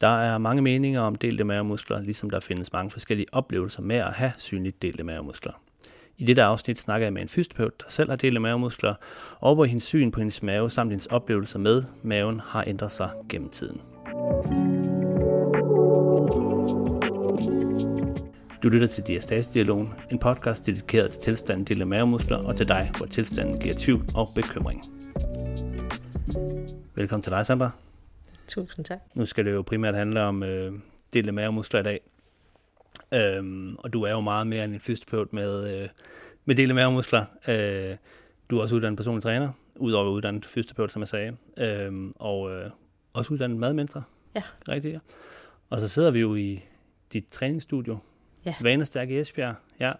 Der er mange meninger om delte mavemuskler, ligesom der findes mange forskellige oplevelser med at have synligt delte mavemuskler. I dette afsnit snakker jeg med en fysioterapeut, der selv har delte mavemuskler, og hvor hendes syn på hendes mave samt hendes oplevelser med maven har ændret sig gennem tiden. Du lytter til Diastase-dialogen, en podcast dedikeret til tilstanden delte mavemuskler og til dig, hvor tilstanden giver tvivl og bekymring. Velkommen til dig, Sandra. Tusind tak. Nu skal det jo primært handle om øh, delte mavemuskler i dag. Øhm, og du er jo meget mere end en fysioterapeut med, øh, med delte mavemuskler. Øh, du er også uddannet personlig træner, udover uddannet fysioterapeut, som jeg sagde. Øhm, og øh, også uddannet madmentor. Ja. Rigtigt, ja. Og så sidder vi jo i dit træningsstudio, Ja. Vanestærk i Esbjerg, ja,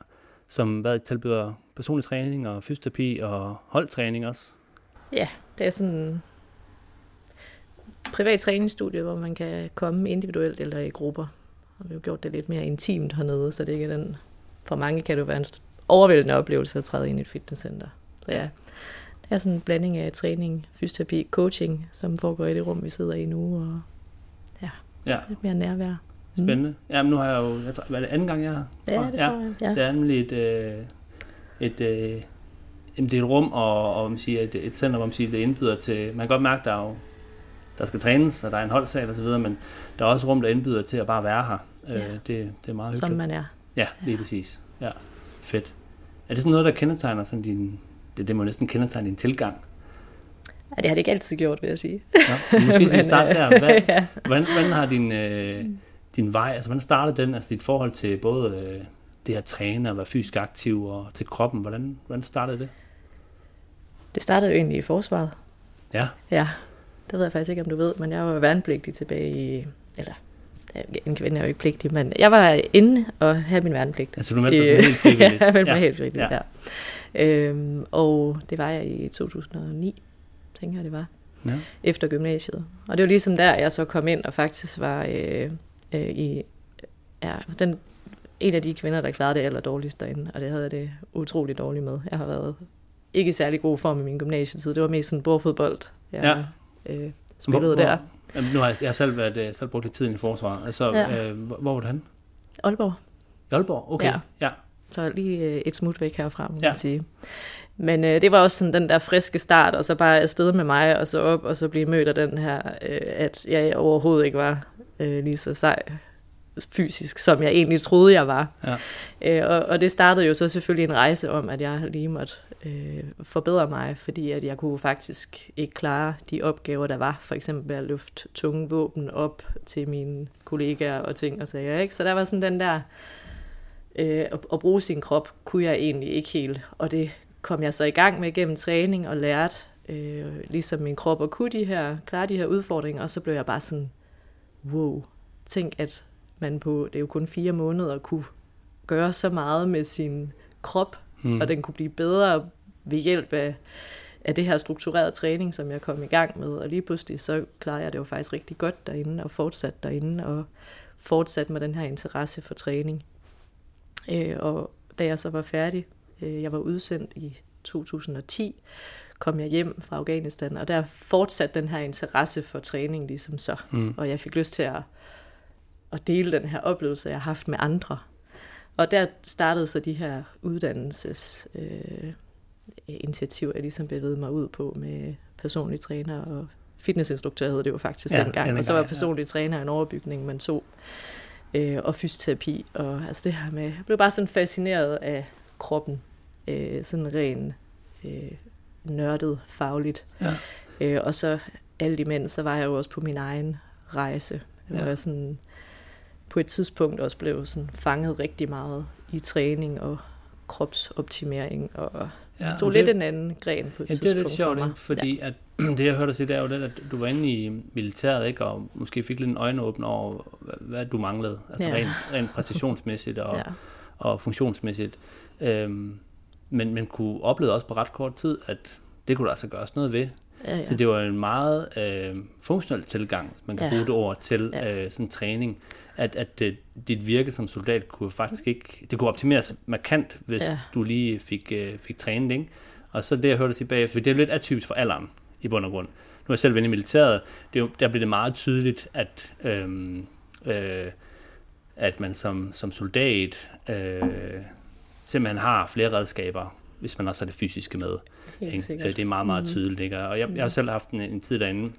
som hvad, tilbyder personlig træning og fysioterapi og holdtræning også. Ja, det er sådan privat træningsstudie, hvor man kan komme individuelt eller i grupper. Og vi har gjort det lidt mere intimt hernede, så det ikke er den... For mange kan det jo være en overvældende oplevelse at træde ind i et fitnesscenter. Så ja, det er sådan en blanding af træning, fysioterapi, coaching, som foregår i det rum, vi sidder i nu, og Ja, lidt mere nærvær. spændende. Mm. Jamen nu har jeg jo, jeg tror, hvad er det anden gang, jeg har? Ja, det tror jeg. Ja. Det er nemlig et, øh, et, øh, det er et rum og, og man siger, et, et center, hvor man siger, det indbyder til, man kan godt mærke, der er jo, der skal trænes, og der er en holdsal videre, men der er også rum, der indbyder til at bare være her. Øh, Ja. det, det er meget Som hyggeligt. man er. Ja, lige præcis. Ja, fedt. Er det sådan noget, der kendetegner sådan din, det, det må næsten kendetegne din tilgang? Ja, det har det ikke altid gjort, vil jeg sige. Ja, måske skal vi starte øh, der. Hvad, ja. hvordan, hvordan har din, øh, din vej, altså hvordan startede den, altså dit forhold til både øh, det her træne og være fysisk aktiv og til kroppen, hvordan, hvordan startede det? Det startede jo egentlig i forsvaret. Ja, Ja, det ved jeg faktisk ikke, om du ved, men jeg var værnepligtig tilbage i... Eller, en kvinde er jo ikke pligtig, men jeg var inde og havde min værnepligt. altså du meldte dig sådan helt frivilligt. ja, jeg meldte mig ja. helt frivilligt, Ja. ja. ja. Øhm, og det var jeg i 2009, tænker jeg det var, Ja. efter gymnasiet. Og det var ligesom der, jeg så kom ind og faktisk var øh, øh, i... Ja, den, en af de kvinder, der klarede det aller dårligst derinde, og det havde jeg det utrolig dårligt med. Jeg har været ikke i særlig god form i min gymnasietid. Det var mest sådan bordfodbold, jeg øh, spillede Hvor- der. Jamen, nu har jeg, jeg har selv, været, øh, selv brugt lidt tid i forsvaret. Altså, ja. Øh, hvor, hvor var du henne? Aalborg. I Aalborg? Okay. Ja. Ja. ja. Så lige øh, et smut væk herfra, må Ja. man sige. Men øh, det var også sådan den der friske start, og så bare afsted med mig, og så op, og så blive mødt af den her, øh, at jeg overhovedet ikke var øh, lige så sej fysisk, som jeg egentlig troede, jeg var. Ja. Øh, og, og det startede jo så selvfølgelig en rejse om, at jeg lige måtte øh, forbedre mig, fordi at jeg kunne faktisk ikke klare de opgaver, der var. For eksempel at løfte tunge våben op til mine kollegaer og ting og sager. Ikke? Så der var sådan den der, øh, at, at bruge sin krop, kunne jeg egentlig ikke helt. Og det kom jeg så i gang med gennem træning og lærte, øh, ligesom min krop at kunne de her, klare de her udfordringer. Og så blev jeg bare sådan, wow, tænk at man på, det er jo kun fire måneder, kunne gøre så meget med sin krop, mm. og den kunne blive bedre ved hjælp af, af det her strukturerede træning, som jeg kom i gang med. Og lige pludselig så klarede jeg det jo faktisk rigtig godt derinde, og fortsat derinde, og fortsat med den her interesse for træning. Øh, og da jeg så var færdig, øh, jeg var udsendt i 2010, kom jeg hjem fra Afghanistan, og der fortsatte den her interesse for træning ligesom så. Hmm. Og jeg fik lyst til at, at dele den her oplevelse, jeg har haft med andre. Og der startede så de her uddannelses øh, initiativer, jeg ligesom bevægede mig ud på med personlig træner og fitnessinstruktør hed det jo faktisk Ja, dengang. Og så var dengang, ja. personlig træner en overbygning, man tog. Øh, og fysioterapi. Og altså det her med, jeg blev bare sådan fascineret af kroppen. Øh, sådan ren øh, nørdet fagligt. Ja. Øh, og så alt imens, så var jeg jo også på min egen rejse. Hvor Ja. jeg sådan på et tidspunkt også blev sådan fanget rigtig meget i træning og kropsoptimering og Ja, tog og lidt det, en anden gren på et Ja, det tidspunkt er lidt sjovt, for ikke? fordi at, det jeg hørte dig sige, det er jo det, at du var inde i militæret, ikke? og måske fik lidt en øjenåbner over, hvad- hvad du manglede, altså Ja. rent, rent præcisionsmæssigt og, Ja. og funktionsmæssigt. Øhm, men man kunne opleve også på ret kort tid, at det kunne der altså gøres noget ved. Ja, ja. Så det var en meget øh, funktionel tilgang, man kan Ja. bruge det ord til Ja. øh, sådan træning, at, at øh, dit virke som soldat kunne faktisk ikke, det kunne optimeres markant, hvis Ja. du lige fik, øh, fik trænet, ikke? Og så det, jeg hørte dig sige bagefter, for det er lidt atypisk for alderen, i bund og grund. er jeg selv ven i militæret, det er der bliver det meget tydeligt, at, øhm, øh, at man som, som soldat øh, simpelthen har flere redskaber, hvis man også har det fysiske med. Ikke? Øh, Det er meget, meget Mhm. tydeligt. Ikke? Og jeg, jeg har selv haft en, en tid derinde,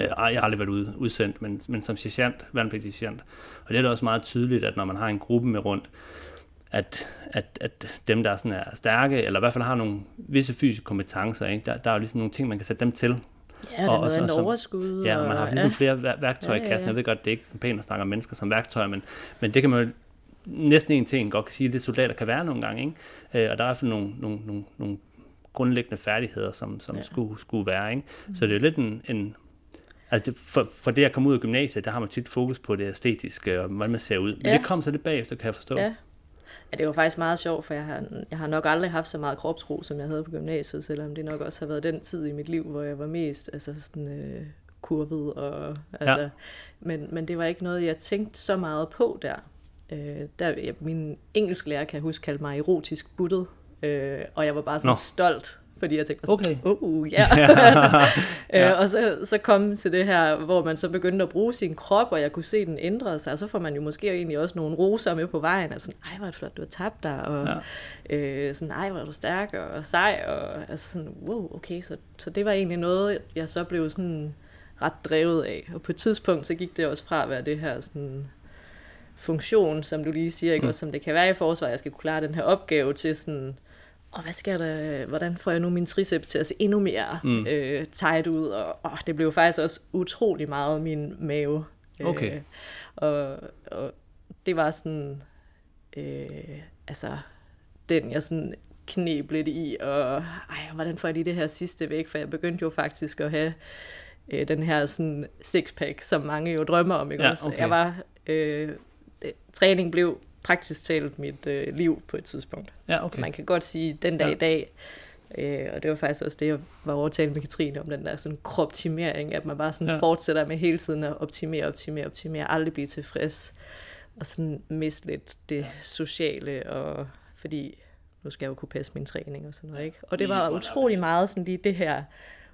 Øh, jeg har aldrig været ud, udsendt, men, men som sergeant, værnepligtig sergeant. Og det er da også meget tydeligt, at når man har en gruppe med rundt, at, at, at dem, der sådan er stærke, eller i hvert fald har nogle visse fysiske kompetencer, ikke? Der, der er jo ligesom nogle ting, man kan sætte dem til. Ja, der og- er og noget så- af en som- overskud. Ja, og man har ligesom ja. flere vær- værktøjer i ja, kassen. ja. Jeg ved godt, det er ikke så pænt at snakke om mennesker som værktøjer, men, men det kan man næsten en ting godt kan sige, at det soldater kan være nogle gange. Ikke? Øh, og der er i hvert fald nogle, nogle, nogle, nogle grundlæggende færdigheder, som, som Ja. skulle, skulle være. Ikke? Så det er lidt en... en altså det, for, for det at komme ud af gymnasiet, der har man tit fokus på det æstetiske, og hvordan man ser ud. Men Ja. det kom så lidt bagefter, kan jeg forstå. Ja. ja, det var faktisk meget sjovt, for jeg har, jeg har nok aldrig haft så meget kropsro, som jeg havde på gymnasiet, selvom det nok også har været den tid i mit liv, hvor jeg var mest altså sådan, øh, kurvet. Og, altså, Ja. men, men det var ikke noget, jeg tænkte så meget på der. Øh, der jeg, min engelsklærer, kan jeg huske, kaldte mig erotisk buttet, øh, og jeg var bare sådan Nå. stolt, fordi jeg tænkte, Okay. uh, ja. altså, Ja. øh, og så, så kom til det her, hvor man så begyndte at bruge sin krop, og jeg kunne se den ændre sig, og så får man jo måske egentlig også nogle roser med på vejen, altså sådan, ej, hvor er det flot, du har tabt dig, og Ja. øh, sådan, ej, hvor er du stærk og sej, og altså sådan, wow, okay, så, så det var egentlig noget, jeg så blev sådan ret drevet af, og på et tidspunkt, så gik det også fra at være det her sådan funktion, som du lige siger, ikke? Mm. Også som det kan være i forsvar, jeg skal kunne klare den her opgave til sådan, og hvad sker der, hvordan får jeg nu min triceps til at se endnu mere mm. Øh, tight ud, og åh, det blev faktisk også utrolig meget min mave. Okay. Øh, og, og det var sådan, øh, altså, den jeg sådan knep lidt i, og ej, hvordan får jeg lige det her sidste væk, for jeg begyndte jo faktisk at have øh, den her sådan sixpack, som mange jo drømmer om, ikke Ja, også? okay. Jeg var, øh, øh, træning blev praktisk talt mit øh, liv på et tidspunkt. Ja, okay. Man kan godt sige, den dag Ja. i dag, øh, og det var faktisk også det, jeg var overtalt med Katrine om, den der sådan kroptimering, at man bare sådan Ja. ja. fortsætter med hele tiden at optimere, optimere, optimere, aldrig blive tilfreds, og sådan miste lidt det sociale, og fordi nu skal jeg jo kunne passe min træning og sådan noget, ikke? Og det var utrolig meget sådan lige det her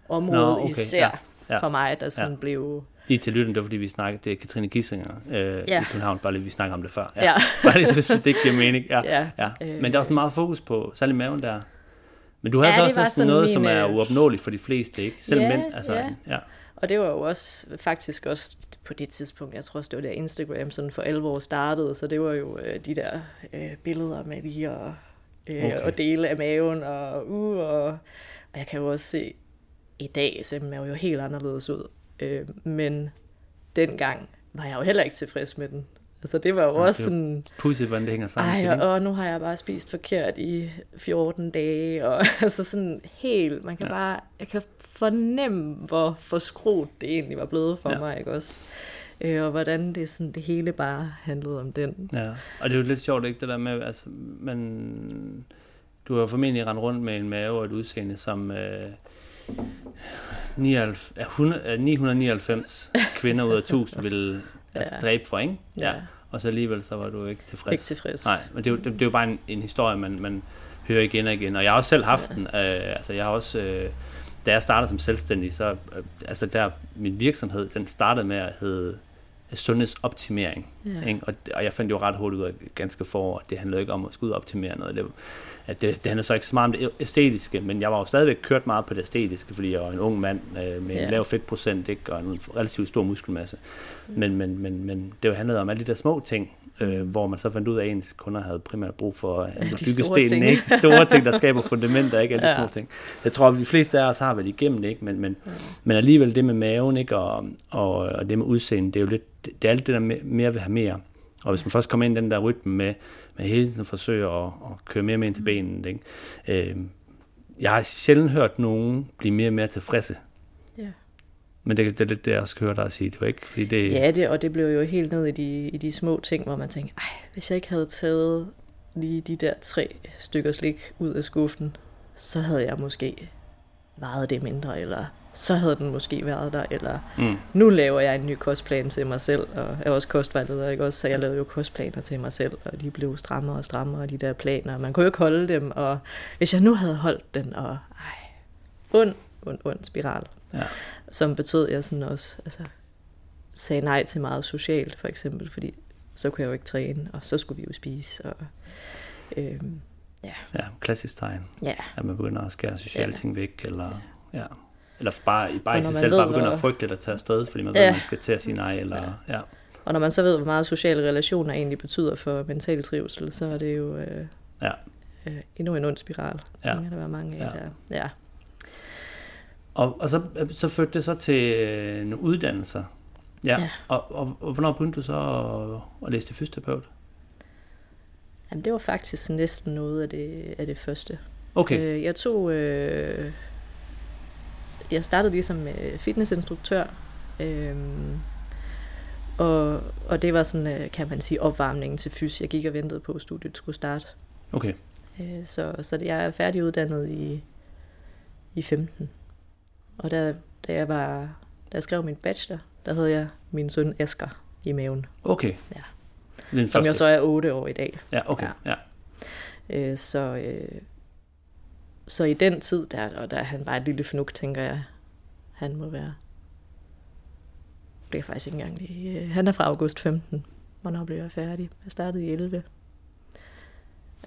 område Nå, okay, især ja, ja, ja, ja, for mig, der sådan ja. ja. blev... Lige til lytten, det var fordi, vi snakkede, det er Katrine Gissinger øh, ja. Ja. i København, bare lige, vi snakker om det før. Ja. bare lige så, hvis det ikke giver mening. Ja. Ja, Ja. øh, Men der er også meget fokus på, særlig maven der. Men du har Ja, så det også næsten sådan noget, min, som er øh, uopnåeligt for de fleste, ikke? Selv Ja, mænd, altså, ja. ja. Og det var jo også faktisk også på det tidspunkt, jeg tror også, det var der Instagram sådan for alvor startede, så det var jo øh, de der øh, billeder med lige og, øh, Okay. okay. og dele af maven og uh, og, og jeg kan jo også se i dag, så er jo helt anderledes ud. Øh, men dengang var jeg jo heller ikke tilfreds med den. Altså det var jo Ja, også sådan, Pudsigt, hvordan det hænger sammen. til, ej, ikke? og, og nu har jeg bare spist forkert i 14 dage, og altså sådan helt, man kan Ja. bare, jeg kan fornemme, hvor forskruet det egentlig var blevet for Ja. ja. mig, ikke også? Øh, og hvordan det, sådan, det hele bare handlede om den. Ja, og det er jo lidt sjovt, ikke, det der med, altså, man, du har jo formentlig rendt rundt med en mave og et udseende, som øh, 99, ja, 100, øh, 999 kvinder ud af 1000 ville altså, Ja. dræbe for, ikke? Ja. Og så alligevel så var du ikke tilfreds. Ikke tilfreds. Nej, men det er jo, det, det er jo bare en, en historie, man, man hører igen og igen. Og jeg har også selv haft Ja. den. Øh, altså, jeg har også... Øh, da jeg startede som selvstændig, så... Øh, altså, der min virksomhed, den startede med at hedde sundhedsoptimering. Ja. Ikke? Og, og jeg fandt jo ret hurtigt ud af ganske for, at det handlede ikke om at skulle ud og optimere noget. Det, at det, det handlede så ikke så meget om det æstetiske, men jeg var jo stadigvæk kørt meget på det æstetiske, fordi jeg var en ung mand øh, med Ja. en lav fedtprocent ikke? og en relativt stor muskelmasse. Men, men, men, men det handlede om alle de der små ting, øh, hvor man så fandt ud af, at ens kunder havde primært brug for ja, de store byggestenen, ikke? De store ting, der skaber fundamenter, ikke? Alle de Ja. små ting. Jeg tror, at de fleste af os har været igennem det, ikke? Men, men, men alligevel det med maven, ikke? Og, og, og det med udseende, det er jo lidt, det er alt det der med, mere vil have mere. Og hvis man først kommer ind i den der rytme med, med hele tiden forsøger at, at køre mere mere ind til benet, ikke? Øh, jeg har sjældent hørt nogen blive mere og mere tilfredse. Ja. Men det, det er lidt det, jeg også hører dig sige. Det jo ikke, fordi det... Ja, det, og det blev jo helt ned i de, i de små ting, hvor man tænker, ej, hvis jeg ikke havde taget lige de der tre stykker slik ud af skuffen, så havde jeg måske vejet det mindre, eller så havde den måske været der, eller Mm. nu laver jeg en ny kostplan til mig selv, og jeg er også kostvejleder, ikke også? Så jeg lavede jo kostplaner til mig selv, og de blev strammere og strammere, de der planer. Man kunne jo ikke holde dem, og hvis jeg nu havde holdt den, og ej, ond, ond, ond spiral. Ja. som betød, at jeg sådan også altså, sagde nej til meget socialt, for eksempel, fordi så kunne jeg jo ikke træne, og så skulle vi jo spise, og øhm, ja. Ja, klassisk tegn. Ja. At man begynder at skære sociale Ja. ting væk, eller ja. Eller bare, bare i sig selv ved, bare begynder hvor- at frygte at tage afsted, fordi man ved, Ja. at man skal til at sige nej, eller ja. Og når man så ved, hvor meget sociale relationer egentlig betyder for mental trivsel, så er det jo øh, Ja. øh, endnu en ond spiral. Ja. Det kan der være mange af Ja. der. Ja. Og, og så, så førte det så til øh, nogle uddannelser. Ja. Ja. Og, og, og, hvornår begyndte du så at, at læse til fysioterapeut? Jamen, det var faktisk næsten noget af det, af det første. Okay. Øh, jeg tog... Øh, jeg startede ligesom øh, fitnessinstruktør. Øh, og, og det var sådan, øh, kan man sige, opvarmningen til fys. Jeg gik og ventede på, at studiet skulle starte. Okay. Øh, så, så jeg er færdiguddannet i, i 15. Og da, da jeg var, da jeg skrev min bachelor, der havde jeg min søn Asger i maven, Okay. Ja. Den som jeg så er 8 år i dag. Ja, okay. Ja. Ja. Øh, så, øh, så i den tid, der, og der er han bare et lille fnuk, tænker jeg, han må være. Det er faktisk ikke engang lige. øh, Han er fra august 15. Hvornår blev jeg færdig? Jeg startede i 11.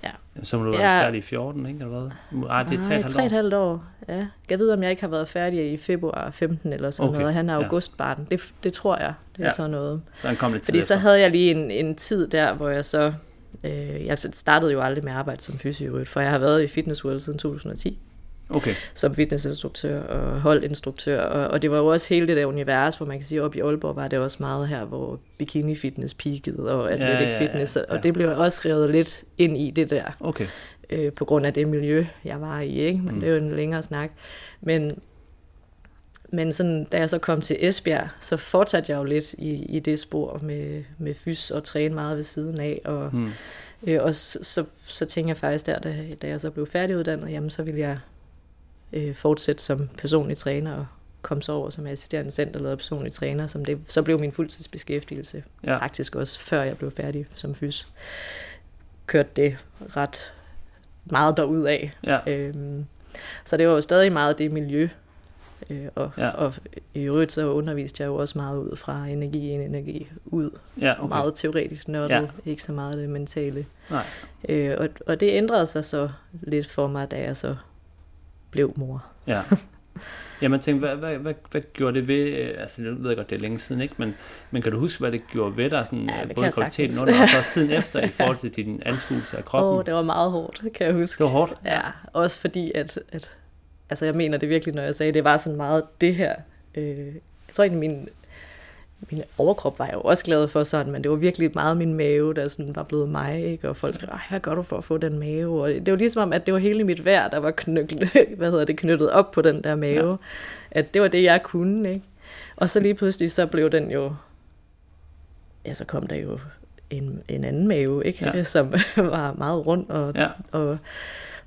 ja. Så må du være Ja. færdig i 14, ikke? Eller hvad? Ah, det er tre og et halvt tre og et år. halvt år. Ja. Jeg ved, om jeg ikke har været færdig i februar 15 eller sådan Okay, noget. Han er ja. augustbarn. Det, det tror jeg. Det er Ja. sådan noget. Så han kom lidt Fordi så havde jeg lige en, en tid der, hvor jeg så... Øh, jeg startede jo aldrig med at arbejde som fysio, i øvrigt, for jeg har været i Fitness World siden 2010 Okay. som fitnessinstruktør og holdinstruktør. Og, og det var jo også hele det der univers, hvor man kan sige, at oppe i Aalborg var det også meget her, hvor bikini fitness peakede og athletic ja, ja, fitness. ja. Og det blev også revet lidt ind i det der, Okay. øh, på grund af det miljø, jeg var i. Ikke? Men Mm. mm. det er jo en længere snak. Men, men sådan, da jeg så kom til Esbjerg, så fortsatte jeg jo lidt i, i det spor med, med fys og træne meget ved siden af. Og, Hmm. Øh, og så, så, så tænkte jeg faktisk der, da, da jeg så blev færdiguddannet, jamen så ville jeg øh, fortsætte som personlig træner og komme så over som assisterende centerleder personlig træner, som det så blev min fuldtidsbeskæftigelse. Ja. Faktisk også før jeg blev færdig som fys. Kørte det ret meget derud af. Ja. Øhm, så det var jo stadig meget det miljø. Øh, og, Ja. og i øvrigt så underviste jeg jo også meget ud fra energi ind, energi ud. Ja, Okay. Meget teoretisk nørdet, ja. ikke så meget det mentale. Nej. Øh, og, og det ændrede sig så lidt for mig, da jeg så blev mor. Ja. Ja, man tænkte, hvad, hvad, hvad, hvad gjorde det ved, øh, altså jeg ved godt, det er længe siden, ikke? Men, men kan du huske, hvad det gjorde ved dig, sådan, Ja, det både kvaliteten under og så også tiden efter, i forhold til din anskuelse af kroppen? Åh, oh, det var meget hårdt, kan jeg huske. det var hårdt. Ja, også fordi, at, at altså jeg mener det virkelig, når jeg sagde, det var sådan meget det her. Øh, jeg tror egentlig, min, min overkrop var jeg jo også glad for sådan, men det var virkelig meget min mave, der sådan var blevet mig, ikke? og folk skrev, "Ej, hvad gør du for at få den mave? Og det var ligesom om, at det var hele mit værd, der var knyttet, hvad hedder det, knyttet op på den der mave. Ja. At det var det, jeg kunne, ikke? Og så lige pludselig, så blev den jo, ja, så kom der jo en, en anden mave, ikke? Ja. Ja. som var meget rund, og, Ja. og,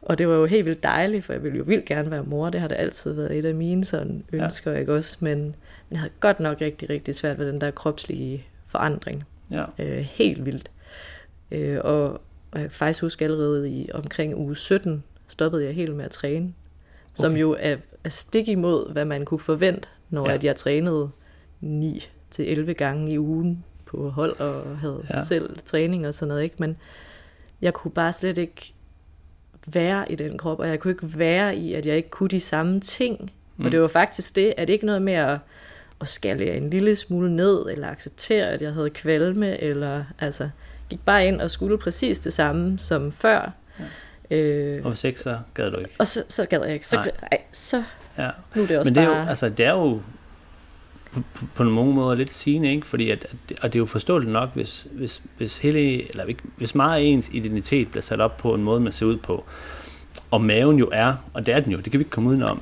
og det var jo helt vildt dejligt, for jeg ville jo vildt gerne være mor. Det har det altid været et af mine sådan ønsker, ja. ikke også? Men, men jeg havde godt nok rigtig, rigtig svært ved den der kropslige forandring. Ja. Øh, helt vildt. Øh, og, og jeg kan faktisk huske allerede i omkring uge 17, stoppede jeg helt med at træne. Som Okay. jo er, er stik imod, hvad man kunne forvente, når Ja. at jeg trænede 9 til 11 gange i ugen på hold og havde Ja. selv træning og sådan noget. Ikke? Men jeg kunne bare slet ikke være i den krop, og jeg kunne ikke være i, at jeg ikke kunne de samme ting. Mm. Og det var faktisk det, at ikke noget med at, at skalle en lille smule ned, eller acceptere, at jeg havde kvalme, eller altså, gik bare ind og skulle præcis det samme som før. Ja. Øh, Og hvis ikke, så gad du ikke. og så, så gad jeg ikke. Så, Nej. ej, så Ja. nu er det også Men det er, bare... jo, altså, det er jo på, på, på nogle måder lidt sigende, ikke? Fordi at, og det er jo forståeligt nok, hvis, hvis, hvis, hele, eller hvis meget af ens identitet bliver sat op på en måde, man ser ud på, og maven jo er, og det er den jo, det kan vi ikke komme udenom,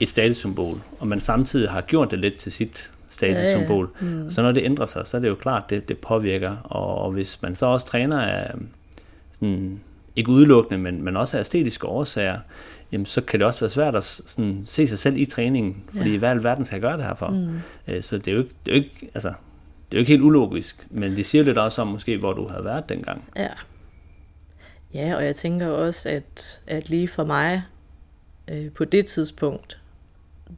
et statussymbol, og man samtidig har gjort det lidt til sit statussymbol. Ja, ja. Mm. Så når det ændrer sig, så er det jo klart, det, det påvirker, og, og hvis man så også træner af sådan, ikke udelukkende, men, men også af æstetiske årsager, jamen, så kan det også være svært at sådan, se sig selv i træningen, fordi ja. Hvad i alverden skal jeg gøre det her for? Mm. Øh, Så det er jo ikke, det er jo ikke, altså, det er jo ikke helt ulogisk, men det siger lidt også om måske, hvor du havde været dengang. Ja. Ja, og jeg tænker også, at, at lige for mig, øh, på det tidspunkt,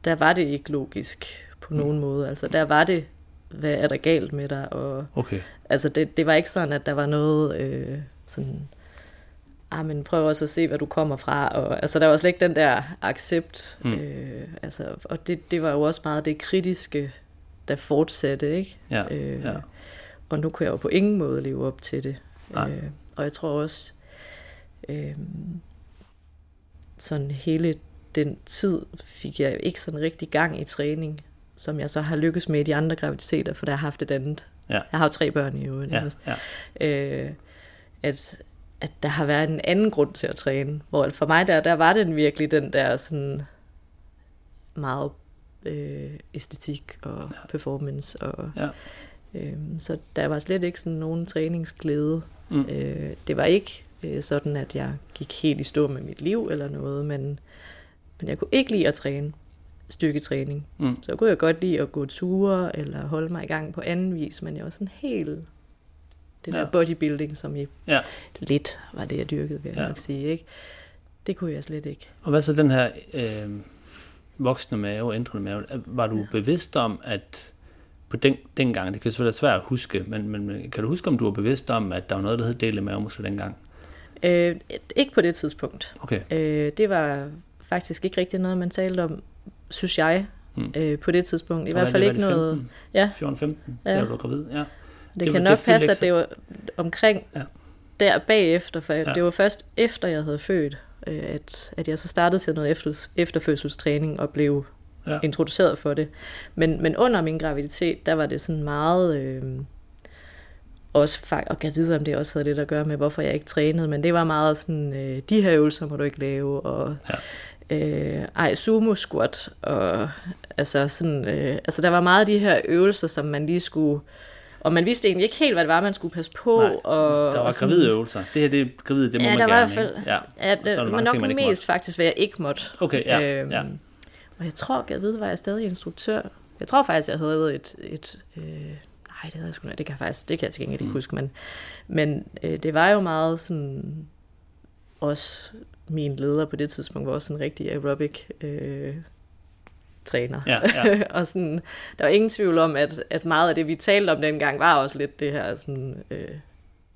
der var det ikke logisk på på mm. nogen måde. Altså der var det, hvad er der galt med dig? Og, Okay. altså det, det var ikke sådan, at der var noget øh, sådan, ah, men prøv også at se, hvad du kommer fra. Og, altså der var slet ikke den der accept. Mm. Øh, altså, og det, det var jo også meget det kritiske, der fortsatte, ikke? Ja, Øh, ja. Og nu kan jeg jo på ingen måde leve op til det. Nej. Øh, og jeg tror også, øh, sådan hele den tid fik jeg ikke sådan rigtig gang i træning, som jeg så har lykkes med i de andre graviditeter, for der har jeg haft et andet. Ja. Jeg har jo tre børn i øvrigt. Ja, ja. Øh, at, at der har været en anden grund til at træne. Hvor for mig der, der var den virkelig den der sådan meget øh, æstetik og ja. performance. Og, Ja. øh, så der var slet ikke sådan nogen træningsglæde. Mm. Øh, det var ikke øh, sådan, at jeg gik helt i stå med mit liv eller noget, men, men jeg kunne ikke lide at træne styrketræning. Mm. Så kunne jeg godt lide at gå ture eller holde mig i gang på anden vis, men jeg var sådan helt... Det der Ja. bodybuilding, som i Ja. lidt var det, jeg dyrkede, vil jeg Ja. ja. nok sige. Ikke? Det kunne jeg slet ikke. Og hvad så den her øh, voksne mave, ændrende mave? Var du bevidst om, at på den, dengang, det kan selvfølgelig være svært at huske, men, men men kan du huske, om du var bevidst om, at der var noget, der hed dele mavemuskler dengang? Øh, ikke på det tidspunkt. Okay, Øh, det var faktisk ikke rigtig noget, man talte om, synes jeg, Mm. øh, på det tidspunkt. I hvert var fald det- ikke var det noget... 15? Ja. 14-15, Ja. der var du gravid, ja. Det, Det- det kan det nok fyldte passe, at det var omkring Ja. der bagefter, for Ja. det var først efter, jeg havde født, øh, at, at jeg så startede til noget efter, efterfødselstræning og blev Ja. introduceret for det. Men, men under min graviditet, der var det sådan meget... Øh, også fakt, og jeg vide, om det også havde lidt at gøre med, hvorfor jeg ikke trænede, men det var meget sådan, øh, de her øvelser må du ikke lave, og. Øh, ej, sumo squat, og altså sådan, øh, altså der var meget af de her øvelser, som man lige skulle, og man vidste egentlig ikke helt, hvad det var, man skulle passe på. Nej, og, der var og sådan- gravide øvelser. Det her, det er gravide, det må ja, man der var gerne. i hvert fald? Ja. ja, så er der det, mange men nok ting, man mest faktisk, hvad jeg ikke måtte. Okay, ja, ja. Og jeg tror, jeg ved, var jeg stadig instruktør. Jeg tror faktisk, jeg havde et... et øh, nej, det havde jeg sgu. Det kan jeg faktisk, det kan jeg til gengæld ikke Mm. huske. Men, men øh, det var jo meget sådan... Også min leder på det tidspunkt var også en rigtig aerobic øh, træner. Ja, ja. og sådan, der var ingen tvivl om, at, at meget af det, vi talte om dengang, var også lidt det her sådan... Øh,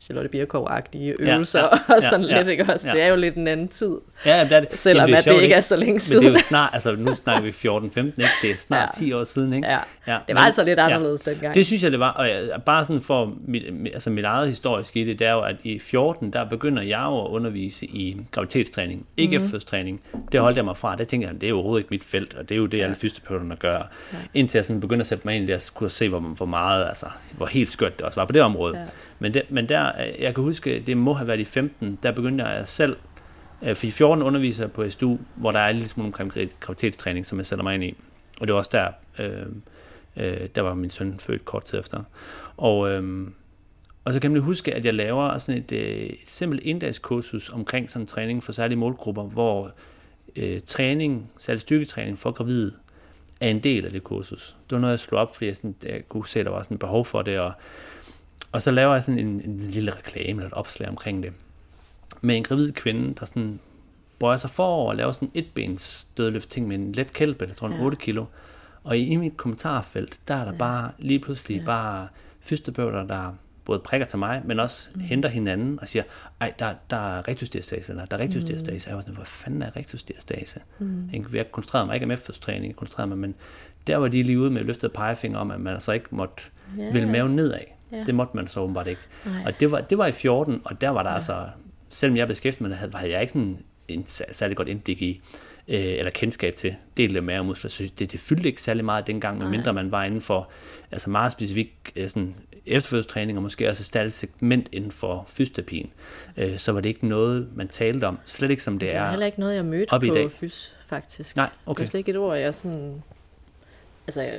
Charlotte Birkow-agtige øvelser, ja, ja, og sådan ja, lidt, ikke også? ja. Det er jo lidt en anden tid, Ja, jamen, det er det. selvom Jamen, Jamen, at sjovt, det ikke er så længe Men siden. det er jo snart, altså nu snakker vi 14-15, ikke? Det er snart Ja. 10 år siden, ikke? Ja, ja. det var men- altså lidt ja. anderledes dengang. Det synes jeg, det var. Og jeg, bare sådan for mit, altså mit eget historisk i det, det er jo, at i 14, der begynder jeg jo at undervise i graviditetstræning. Ikke Mhm. mm. efterfødselstræning. Det holdt jeg mig fra. Det tænker jeg, det er jo overhovedet ikke mit felt, og det er jo det, alle fysioterapeuterne gør. Ja. Indtil jeg sådan begynder at sætte mig ind i det, og kunne se, hvor, hvor meget, altså, hvor helt skørt det også var på det område. Ja. Men, det, men der, jeg kan huske, det må have været i 15, der begyndte jeg selv, for i 14 underviser jeg på SDU, hvor der er en lille smule omkring gravid- graviditetstræning, som jeg sætter mig ind i. Og det var også der, øh, øh, der var min søn født kort tid efter. Og, øh, og så kan man huske, at jeg laver sådan et, øh, et simpelt inddagskursus omkring sådan træning for særlige målgrupper, hvor øh, træning, særlig styrketræning for gravide, er en del af det kursus. Det var noget, jeg slog op, fordi jeg, sådan, jeg kunne se, at der var sådan et behov for det, og og så laver jeg sådan en, en lille reklame eller et opslag omkring det. Med en gravid kvinde, der sådan bøjer sig forover og laver sådan et bens dødløft ting med en let kælpe, jeg tror en Ja. 8 kilo. Og i, i mit kommentarfelt, der er der Ja. bare lige pludselig Ja. bare fysioterapeuter, der både prikker til mig, men også mm. henter hinanden og siger, ej, der, der er rektusdiastase, eller der er rektusdiastase. Mm. Jeg var sådan, hvor fanden er rektusdiastase? Mm. Jeg koncentrerede mig ikke om eftertræning, jeg koncentrerede mig, men der var de lige ude med løftet pegefinger om, at man altså ikke måtte Ja. ville maven nedad. Ja. Det måtte man så åbenbart ikke. Nej. Og det var, det var i 14, og der var der ja. Altså, selvom jeg beskæftigede mig, havde, havde jeg ikke sådan en sær- særlig godt indblik i, øh, eller kendskab til del af mavemuskler. Så det, det fyldte ikke særlig meget dengang, medmindre man var inden for altså meget specifik øh, sådan efterfødselstræning, og måske også et særligt segment inden for fysioterapien. Øh, så var det ikke noget, man talte om. Slet ikke som det, det er er. heller ikke noget, jeg mødte op i på dag. fys, faktisk. Nej, Okay. Det er slet ikke et ord, jeg sådan... Altså,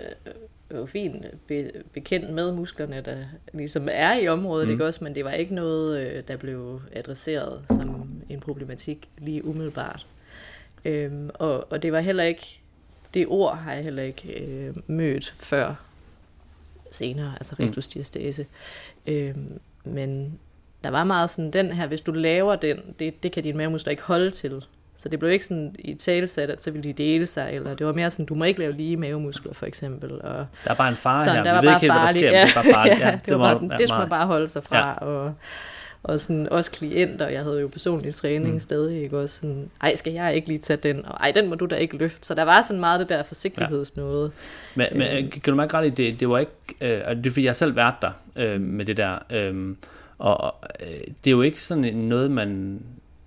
jo fint be, bekendt med musklerne, der ligesom er i området, Mm. ikke også? Men det var ikke noget, øh, der blev adresseret som en problematik lige umiddelbart. Øhm, og, og det var heller ikke... Det ord har jeg heller ikke øh, mødt før senere, altså Mm. rektusdiastase. Øhm, men der var meget sådan, den her, hvis du laver den, det, det kan dine mavemuskler ikke holde til. Så det blev ikke sådan i talsat, at så ville de dele sig, eller det var mere sådan, du må ikke lave lige mavemuskler, for eksempel. Og Der er bare en fare sådan, her. der Vi ved bare ikke helt, hvad der sker, men det er bare farligt. ja, det, var må- bare sådan, ja, det skulle man bare holde sig fra. Ja. Og, og sådan, også klienter, jeg havde jo personlig træning Mm. stadig, ikke? Også sådan, ej, skal jeg ikke lige tage den? Og ej, den må du da ikke løfte. Så der var sådan meget det der forsigtighedsnåde. Men, men Øhm. øh, kan du mærke ret i, det, det var ikke, øh, det er fordi, jeg selv været der øh, med det der, øh, og øh, det er jo ikke sådan noget, man,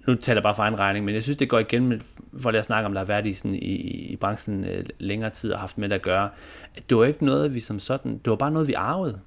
nu taler jeg bare for egen regning, men jeg synes, det går igen med folk, jeg snakker om, der har været i, sådan, i, i branchen øh, længere tid og haft med det at gøre, at det var ikke noget, vi som sådan, det var bare noget, vi arvede.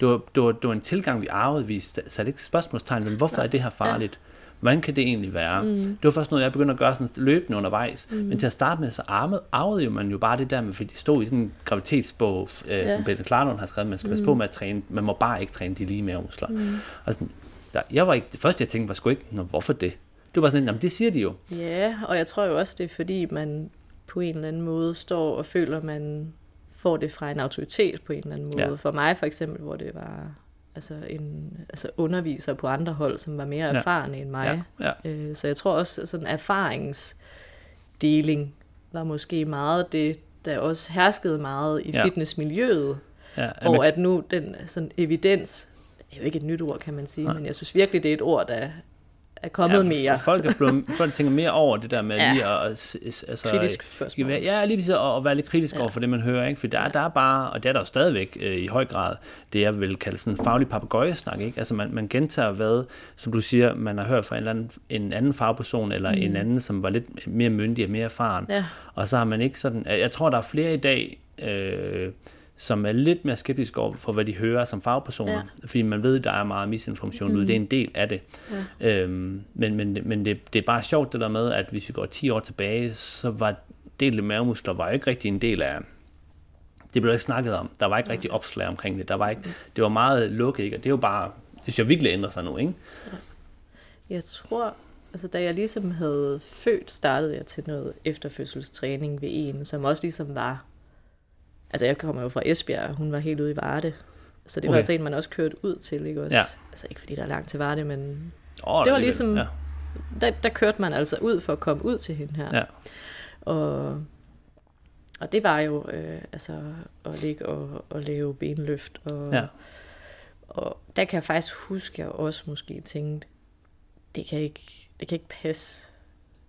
Det var, det var, det var en tilgang, vi arvede. Vi satte ikke spørgsmålstegn, men hvorfor er det her farligt? Hvordan kan det egentlig være? Mm. Det var først noget, jeg begyndte at gøre sådan løbende undervejs. Mm. Men til at starte med, så arvede, arvede jo man jo bare det der med, fordi det stod i sådan en gravitetsbog, øh, ja. som Bette Klarlund har skrevet, man skal mm. passe på med at træne, man må bare ikke træne de lige mavemuskler. Mm. Og sådan, der, jeg var ikke, det første jeg tænkte var sgu ikke, Nå, hvorfor det? Det var sådan, jamen det siger de jo. Ja, og jeg tror jo også, det er fordi, man på en eller anden måde står og føler, man får det fra en autoritet på en eller anden måde. Ja. For mig for eksempel, hvor det var altså en altså underviser på andre hold, som var mere Ja. erfarne end mig. Ja, ja. Øh, Så jeg tror også, at sådan erfaringsdeling var måske meget det, der også herskede meget i Ja. fitnessmiljøet, ja hvor at nu den sådan evidens, det er jo ikke et nyt ord, kan man sige, Nej. men jeg synes virkelig, det er et ord, der er kommet ja, mere. Folk, er blevet, folk tænker mere over det der med Ja. lige at... Altså, Kritisk spørgsmål. Ja, lige præcis, og, og være lidt kritisk ja. Over for det, man hører, ikke? For der, ja. der er bare, og det er der jo stadigvæk øh, i høj grad, det jeg vil kalde sådan faglig papegøjesnak, ikke? Altså man, man gentager hvad, som du siger, man har hørt fra en, eller anden, en anden fagperson, eller mm. en anden, som var lidt mere myndig og mere erfaren, Ja. og så har man ikke sådan, jeg tror, der er flere i dag, øh, som er lidt mere skeptiske over for, hvad de hører som fagpersoner, ja. fordi man ved, der er meget misinformation mm. ude, det er en del af det. Ja. Øhm, men men, men det, det er bare sjovt det der med, at hvis vi går 10 år tilbage, så var delte mavemuskler var jo ikke rigtig en del af, det blev ikke snakket om, der var ikke rigtig opslag omkring det, der var ikke, det var meget lukket, ikke? og det er jo bare, det synes jeg virkelig ændrer sig nu, ikke? Jeg tror, altså da jeg ligesom havde født, startede jeg til noget efterfødselstræning ved en, som også ligesom var, altså jeg kommer jo fra Esbjerg, og hun var helt ude i Varde, så det var Okay. altså en, man også kørte ud til, ikke også? Ja. Altså ikke fordi der er langt til Varde, men Oh, Det var ligesom- Ja, der, der kørte man altså ud for at komme ud til hende her. ja, Og, og det var jo øh, altså at ligge og, og lave benløft. Og, ja, og der kan jeg faktisk huske, at jeg også måske tænkte, det kan ikke, det kan ikke passe,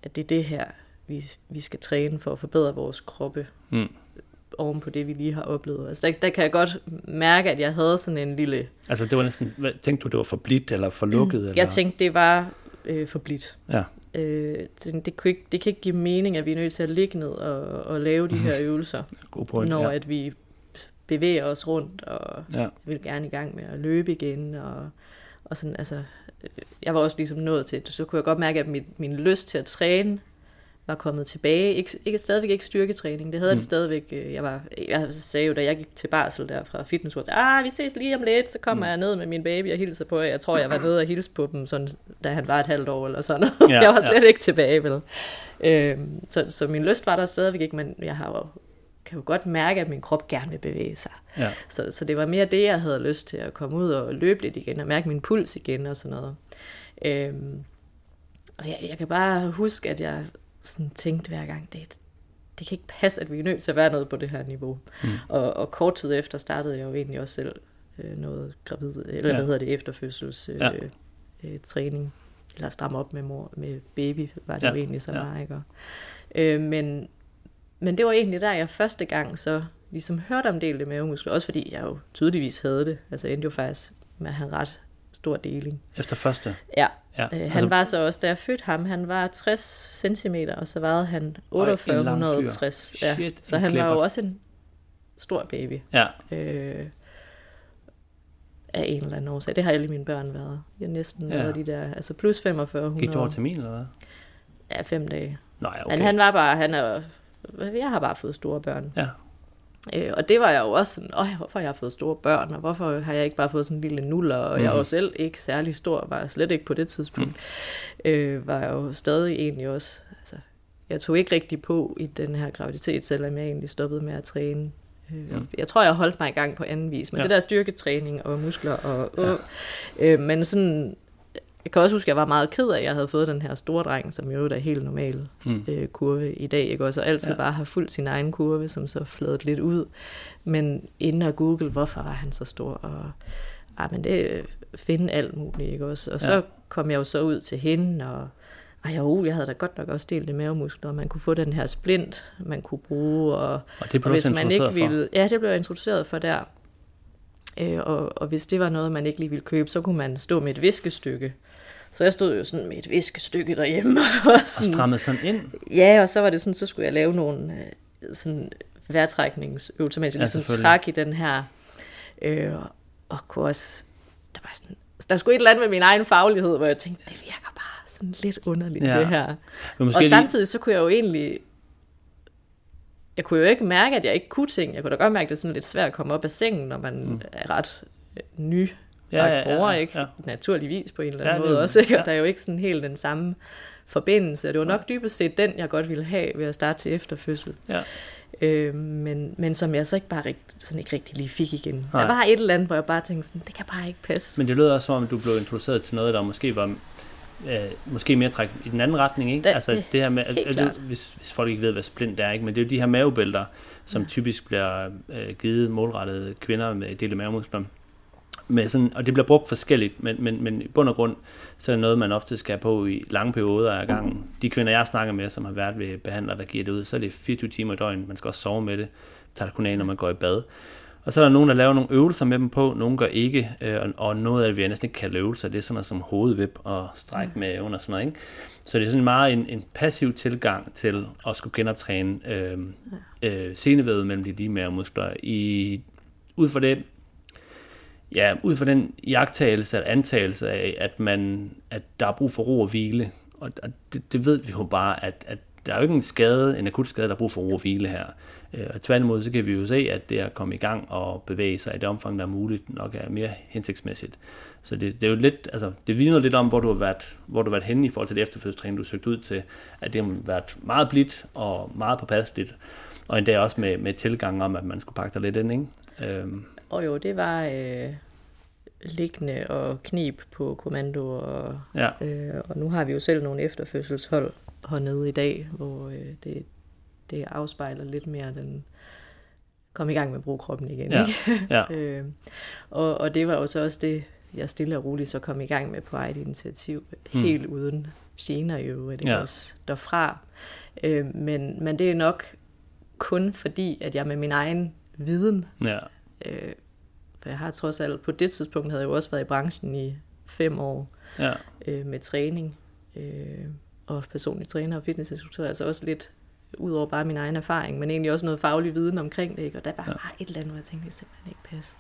at det er det her, vi, vi skal træne for at forbedre vores kroppe mm. Oven på det, vi lige har oplevet. Altså der, der kan jeg godt mærke, at jeg havde sådan en lille... Altså det var næsten, hvad, tænkte du, det var for blidt eller for lukket? Eller? Jeg tænkte, det var øh, for blidt. Ja, Øh, det, det, kunne ikke, det kan ikke give mening, at vi er nødt til at ligge ned og, og lave de her øvelser, god point. når ja. at vi bevæger os rundt, og Ja. vil gerne i gang med at løbe igen, og, og sådan, altså, øh, jeg var også ligesom nået til, så kunne jeg godt mærke, at mit, min lyst til at træne var kommet tilbage. Ikke, ikke stadigvæk ikke styrketræning, det havde mm. Det stadigvæk. øh, Jeg, var, jeg sagde jo, da jeg gik til barsel der fra fitnessur, ah, vi ses lige om lidt, så kommer mm. jeg ned med min baby og hilser på jer. Jeg tror, jeg var nede og hilse på dem, sådan, da han var et halvt år eller sådan noget. Ja, jeg var slet ja. ikke tilbage, vel. Øhm, så, så min lyst var der stadigvæk ikke, men jeg har jo, kan jo godt mærke, at min krop gerne vil bevæge sig. ja. Så, så det var mere det, jeg havde lyst til at komme ud og løbe lidt igen, og mærke min puls igen og sådan noget. Øhm, og jeg, jeg kan bare huske, at jeg sådan tænkte hver gang, det, det kan ikke passe, at vi er nødt til at være noget på det her niveau. Mm. Og, og kort tid efter startede jeg jo egentlig også selv øh, noget gravid, eller Ja. hvad hedder det, efterfødsels øh, Ja. øh, træning, eller stramme op med, mor, med baby, var det Ja. jo egentlig så Ja. meget, ikke? Og, øh, men, men det var egentlig der, jeg første gang så ligesom hørte om delte mavemuskler, også fordi jeg jo tydeligvis havde det. Altså endte jo faktisk med at have ret stor deling. Efter første. Ja, Ja. øh, han altså, var så også, da jeg fødte ham, han var 60 cm, og så vejede han en lang fyr. 4860. Ja, Shit, så han var jo klippert. også en stor baby. Ja, Øh, af en eller anden årsag. Det har alle mine børn været. Jeg har næsten Ja. været de der, altså plus 4500. gik du over termin eller hvad? Ja, fem dage. Nej. Okay. Men han var bare, han er, jeg har bare fået store børn. Ja, Øh, og det var jeg jo også sådan, Øj, hvorfor har jeg fået store børn, og hvorfor har jeg ikke bare fået sådan en lille nuller, og mm. jeg Mhm. var selv ikke særlig stor, var jeg slet ikke på det tidspunkt. Mm. Øh, var jeg jo stadig egentlig også, altså, jeg tog ikke rigtig på i den her graviditet, selvom jeg egentlig stoppede med at træne. Øh, Mm. Jeg tror, jeg holdt mig i gang på anden vis, men Ja. ja. det der styrketræning og muskler og øh, øh, men sådan jeg kan også huske, at jeg var meget ked af, at jeg havde fået den her store dreng, som jo er helt normal mm. øh, kurve i dag, ikke? også altid ja. bare har fulgt sin egen kurve, som så fladet lidt ud. Men inden at google, hvorfor var han så stor, og ah, men det finde alt muligt, ikke også? Og ja. så kom jeg jo så ud til hende, og ej, jo, jeg havde da godt nok også delt i mavemuskler, og man kunne få den her splint, man kunne bruge, og, og det blev og hvis man ikke ville, Ja, det blev jeg introduceret for der. Øh, og, og hvis det var noget, man ikke lige ville købe, så kunne man stå med et viskestykke. Så jeg stod jo sådan med et viskestykke derhjemme. Og, sådan, og strammede sådan ind? Ja, og så var det sådan, så skulle jeg lave nogle øh, sådan vejrtrækningsøvelser, mens jeg ja, sådan træk i den her. Øh, og kunne også, der var sådan, der skulle et eller andet med min egen faglighed, hvor jeg tænkte, det virker bare sådan lidt underligt, ja. det her. Og samtidig så kunne jeg jo egentlig jeg kunne jo ikke mærke, at jeg ikke kunne ting. Jeg kunne da godt mærke, at det er sådan lidt svært at komme op af sengen, når man mm. er ret øh, ny ja, ja, ja, ja, ikke? Ja. Naturligvis på en eller anden ja, måde også, ikke? Ja. Og der er jo ikke sådan helt den samme forbindelse. Det var nok dybest set den, jeg godt ville have ved at starte til efterfødsel. Ja. Øh, men, men som jeg så ikke bare rigt, sådan ikke rigtig lige fik igen. Nej. Der var et eller andet, hvor jeg bare tænkte sådan, det kan bare ikke passe. Men det lød også som om, du blev introduceret til noget, der måske var øh, måske mere træk i den anden retning, ikke? Det, altså det her med, at, at, hvis, hvis folk ikke ved, hvad splint er, ikke? men det er jo de her mavebælter, som ja. typisk bliver øh, givet målrettet kvinder med dele mavemuskler. Med sådan, og det bliver brugt forskelligt, men, men, men i bund og grund, så er det noget, man ofte skal på i lange perioder af gangen. De kvinder, jeg snakker med, som har været ved behandlere, der giver det ud, så er det 24 timer i døgnet. Man skal også sove med det. Tager det kun af, når man går i bad. Og så er der nogen, der laver nogle øvelser med dem på, nogen gør ikke, øh, og noget af det, vi næsten ikke kalde øvelser, det er sådan noget som hovedvip og stræk mm. med under sådan noget. Ikke? Så det er sådan meget en, en passiv tilgang til at skulle genoptræne øh, øh, senevævet mellem de lige muskler. I, ud fra det, ja, ud fra den jagttagelse eller antagelse af, at, man, at der er brug for ro og hvile, og det, det ved vi jo bare, at, at der er jo ikke en skade, en akut skade, der er brug for ro og hvile her. Øh, og tværtimod, så kan vi jo se, at det at komme i gang og bevæge sig i det omfang, der er muligt, nok er mere hensigtsmæssigt. Så det, det er jo lidt, altså, det vidner lidt om, hvor du har været, hvor du har været henne i forhold til det efterfødselstræning, du søgt ud til, at det har været meget blidt og meget påpasseligt, og endda også med, med tilgang om, at man skulle pakke dig lidt ind, ikke? Øhm. Og jo, det var øh, liggende og knib på kommando, og, ja. øh, og nu har vi jo selv nogle efterfødselshold hernede i dag, hvor øh, det, det afspejler lidt mere den kom i gang med at bruge kroppen igen. Ja. Ikke? Ja. øh, og, og det var jo så også det, jeg stille og roligt så kom i gang med på eget initiativ, hmm. helt uden gener i øvrigt, ja. også derfra. Øh, men, men det er nok kun fordi, at jeg med min egen viden, ja. øh, for jeg har trods alt, på det tidspunkt havde jeg jo også været i branchen i fem år ja. øh, med træning, øh, og personlig træner og fitnessinstruktør, altså også lidt ud over bare min egen erfaring, men egentlig også noget faglig viden omkring det, ikke? og der var ja. bare et eller andet, hvor jeg tænkte, det simpelthen ikke passe.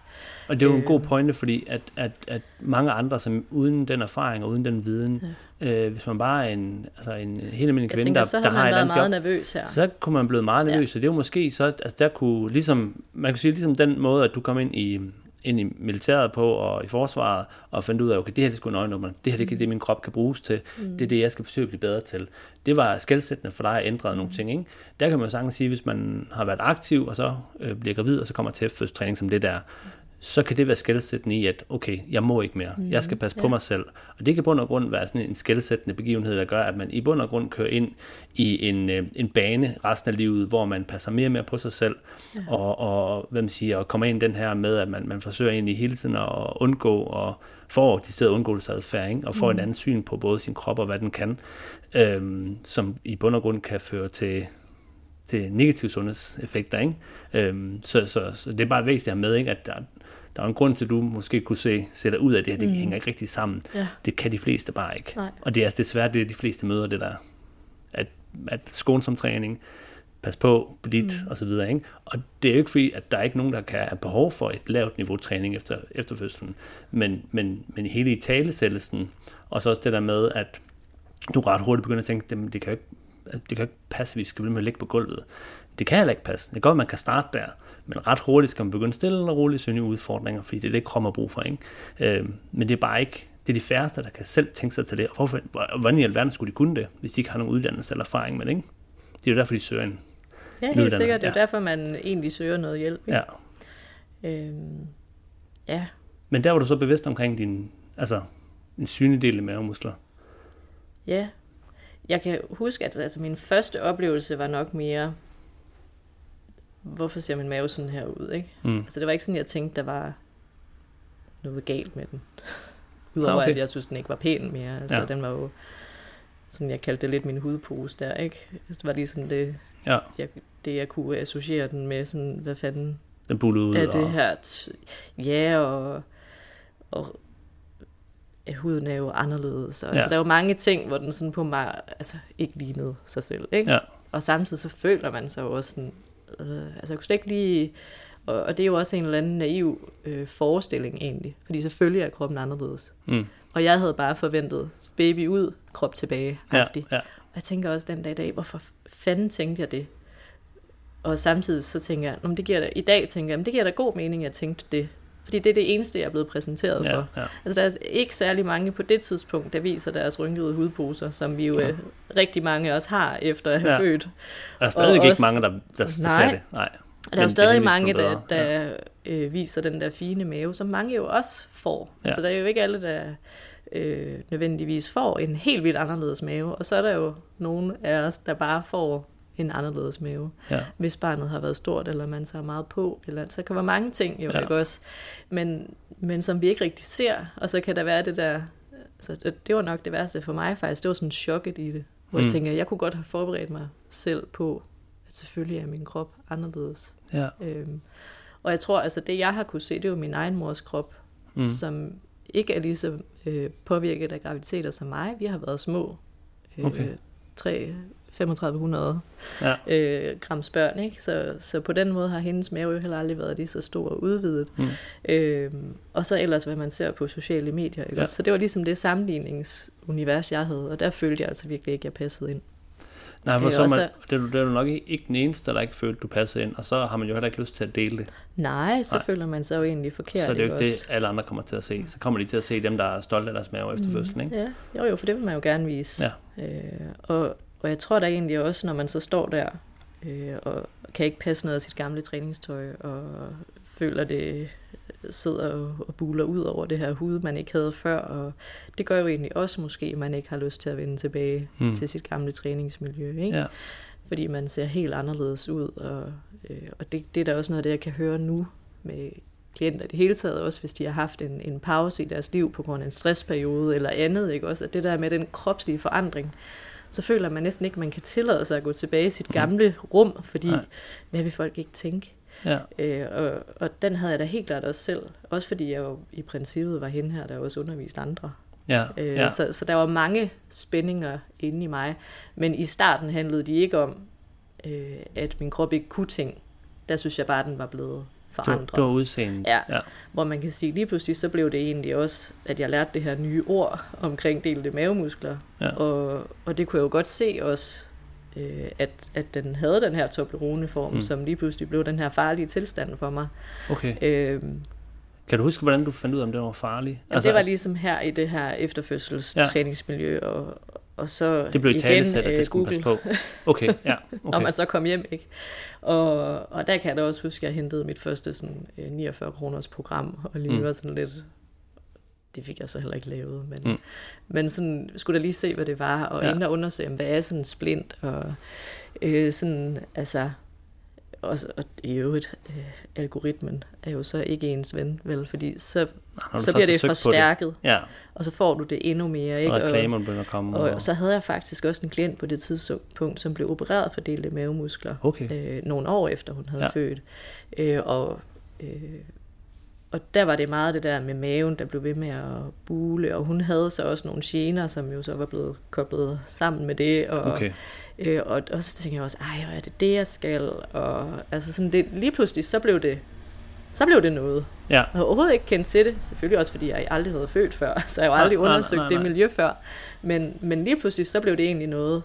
Og det er jo en god øh. pointe, fordi at, at, at mange andre, som uden den erfaring og uden den viden, ja. øh, hvis man bare er en, altså en helt almindelig kvinde, tænker, der, så der har et andet job, nervøs her. så kunne man blive meget nervøs, ja. så det er jo måske så, altså der kunne ligesom, man kan sige ligesom den måde, at du kom ind i ind i militæret på og i forsvaret, og fandt ud af, okay, det her det er sgu en øjenummer, det her det er det, min krop kan bruges til, mm. det er det, jeg skal forsøge at blive bedre til. Det var skældsættende for dig at ændre mm. nogle ting. Ikke? Der kan man jo sagtens sige, hvis man har været aktiv, og så øh, bliver gravid, og så kommer til træning som det der, så kan det være skældsættende i, at okay, jeg må ikke mere. Mm, jeg skal passe ja. på mig selv. Og det kan bund og grund være sådan en skældsættende begivenhed, der gør, at man i bund og grund kører ind i en, øh, en bane resten af livet, hvor man passer mere og mere på sig selv, ja. og, og, hvad man siger, og kommer ind den her med, at man, man forsøger egentlig hele tiden at undgå, og får de steder undgåelsesadfærd, ikke? og får mm. en anden syn på både sin krop og hvad den kan, øhm, som i bund og grund kan føre til til negative sundhedseffekter. Ikke? Øhm, så, så, så det er bare væsentligt at have med, ikke? at der, der er en grund til, at du måske kunne se, se dig ud af det her. Det mm. hænger ikke rigtig sammen. Ja. Det kan de fleste bare ikke. Nej. Og det er desværre det, de fleste møder, det der, at, at skånsom træning, pas på, blidt mm. og så videre. Ikke? Og det er jo ikke fordi, at der er ikke nogen, der kan have behov for et lavt niveau træning efter, efter fødslen. Men, men, men hele i talesættelsen, og så også det der med, at du ret hurtigt begynder at tænke, det, det kan jo ikke, det kan jo ikke passe, at vi skal blive med at ligge på gulvet. Det kan heller ikke passe. Det kan godt, at man kan starte der, men ret hurtigt skal man begynde stille og roligt søge udfordringer, fordi det er det, kroppen har brug for. Ikke? Øh, men det er bare ikke, det er de færreste, der kan selv tænke sig til det. Og hvorfor, hvordan i alverden skulle de kunne det, hvis de ikke har nogen uddannelse eller erfaring med det? Ikke? Det er jo derfor, de søger en Ja, helt sikkert. Det er ja. derfor, man egentlig søger noget hjælp. Ikke? Ja. Øhm, ja. Men der var du så bevidst omkring din, altså, en synlig del af mavemuskler. Ja. Jeg kan huske, at altså, min første oplevelse var nok mere, hvorfor ser min mave sådan her ud, ikke? Mm. Altså, det var ikke sådan, jeg tænkte, der var noget galt med den. Udover Ah, okay. at jeg synes, den ikke var pæn mere. Altså, Ja. den var jo, sådan jeg kaldte det lidt min hudpose der, ikke? Det var ligesom det, Ja, jeg, det jeg kunne associere den med, sådan, hvad fanden den bullede ud. er det og, her? Ja, og, og ja, huden er jo anderledes. Og, ja. altså, der er jo mange ting, hvor den sådan på mig altså, ikke lignede sig selv. Ikke? Ja. Og samtidig så føler man sig jo også sådan, øh, altså jeg kunne slet ikke lige, og, og det er jo også en eller anden naiv øh, forestilling egentlig, fordi selvfølgelig er kroppen anderledes. Mm. Og jeg havde bare forventet baby ud, krop tilbage. Ja, ja, Og jeg tænker også den dag i dag, hvorfor fanden tænkte jeg det? Og samtidig så tænker jeg, "Nå, men det giver da, i dag tænker jeg, "Men det giver da god mening, at jeg tænkte det. Fordi det er det eneste, jeg er blevet præsenteret ja, for. ja. Altså der er ikke særlig mange på det tidspunkt, der viser deres rynkede hudposer, som vi jo Ja. ja. rigtig mange af os har efter at have Ja. ja. født. Der er stadig ikke også- mange, der, der, der ser det. Nej. Og der er jo stadig mange, der, der øh, viser den der fine mave, som mange jo også får. Ja. Ja. Så der er jo ikke alle, der øh, nødvendigvis får en helt vildt anderledes mave. Og så er der jo nogle af os, der bare får en anderledes mave. Ja. Hvis barnet har været stort, eller man tager meget på. Eller, så kan være mange ting jo, Ja. ikke også? Men, men som vi ikke rigtig ser. Og så kan der være det der... Så det, det var nok det værste for mig faktisk. Det var sådan chokket i det. Hvor mm. Jeg tænker, jeg kunne godt have forberedt mig selv på, at selvfølgelig er min krop anderledes. Ja. Øhm, og jeg tror, altså det jeg har kunne se, det er jo min egen mors krop, Mm. som ikke er lige så øh, påvirket af graviditeter som mig. Vi har været små. Øh, Okay. 3, 3500 Ja. øh, grams børn, ikke? Så, så på den måde har hendes mave jo heller aldrig været lige så stor og udvidet. Mm. Øhm, og så ellers, hvad man ser på sociale medier. Ikke? Ja. Så det var ligesom det sammenligningsunivers, jeg havde, og der følte jeg altså virkelig ikke, at jeg passede ind. Nej, for Øh, så man, det, er du- det er du nok ikke den eneste, der ikke følte, du passede ind, og så har man jo heller ikke lyst til at dele det. Nej, så Nej. Føler man sig jo egentlig forkert. så det er jo ikke ikke også? det, alle andre kommer til at se. Så kommer de til at se dem, der er stolte af deres mave efter fødslen, ikke? Ja, jo jo, for det vil man jo gerne vise. Ja. Øh, og, og jeg tror da egentlig også, når man så står der, øh, og kan ikke passe noget af sit gamle træningstøj, og føler det sidder og, og buler ud over det her hud, man ikke havde før, og det gør jo egentlig også måske, at man ikke har lyst til at vende tilbage Mm. mm. til sit gamle træningsmiljø, ikke? Ja. fordi man ser helt anderledes ud, og, øh, og det, det er da også noget af det, jeg kan høre nu med klienter i det hele taget, også hvis de har haft en, en pause i deres liv på grund af en stressperiode eller andet, ikke også, at det der med den kropslige forandring, så føler man næsten ikke, at man kan tillade sig at gå tilbage i sit Mhm. gamle rum, fordi Nej. hvad vil folk ikke tænke? Ja. Øh, og, og den havde jeg da helt klart også selv, også fordi jeg jo i princippet var hende her, der også underviste andre. Ja. Øh, ja. så, så der var mange spændinger inde i mig. Men i starten handlede de ikke om, øh, at min krop ikke kunne ting. Der synes jeg bare, at den var blevet Det var, forandret. det var udseendet. Ja. ja. Hvor man kan sige, lige pludselig så blev det egentlig også, at jeg lærte det her nye ord omkring delte mavemuskler. Ja. Og, og det kunne jeg jo godt se også, øh, at, at den havde den her Toblerone-form, Mm. som lige pludselig blev den her farlige tilstand for mig. Okay. Øh, Kan du huske, hvordan du fandt ud af, om det var farligt? Altså, det var ligesom her i det her efterfødselstræningsmiljø, og, og så det blev igen tale at det øh, skulle Google, passe på. Okay, ja. okay. Når man så kom hjem, ikke? Og, og der kan jeg da også huske, at jeg hentede mit første sådan, øh, 49 kroners program, og lige Mm. var sådan lidt, det fik jeg så heller ikke lavet, men, Mm. men sådan, skulle da lige se, hvad det var, og Ja. inden og undersøge, hvad er sådan en splint, og øh, sådan, altså, og, og i øvrigt, øh, algoritmen er jo så ikke ens ven, vel, fordi så, så bliver det forstærket, Ja, og så får du det endnu mere, ikke? og reklamerne begynder at komme. Og, og så havde jeg faktisk også en klient på det tidspunkt, som blev opereret for delte mavemuskler. Okay. Øh, nogle år efter hun havde ja. født. Øh, og, øh, og der var det meget det der med maven, der blev ved med at bule, og hun havde så også nogle gener, som jo så var blevet koblet sammen med det. Og, Okay. Øh, og, og så tænkte jeg også, ej, hvor er det det, jeg skal? Og altså sådan det, lige pludselig, så blev det, så blev det noget. Ja, Jeg havde overhovedet ikke kendt til det. Selvfølgelig også, fordi jeg aldrig havde født før. Så jeg har aldrig Nej, nej, undersøgt nej, det nej. miljø før. Men, men lige pludselig, så blev det egentlig noget.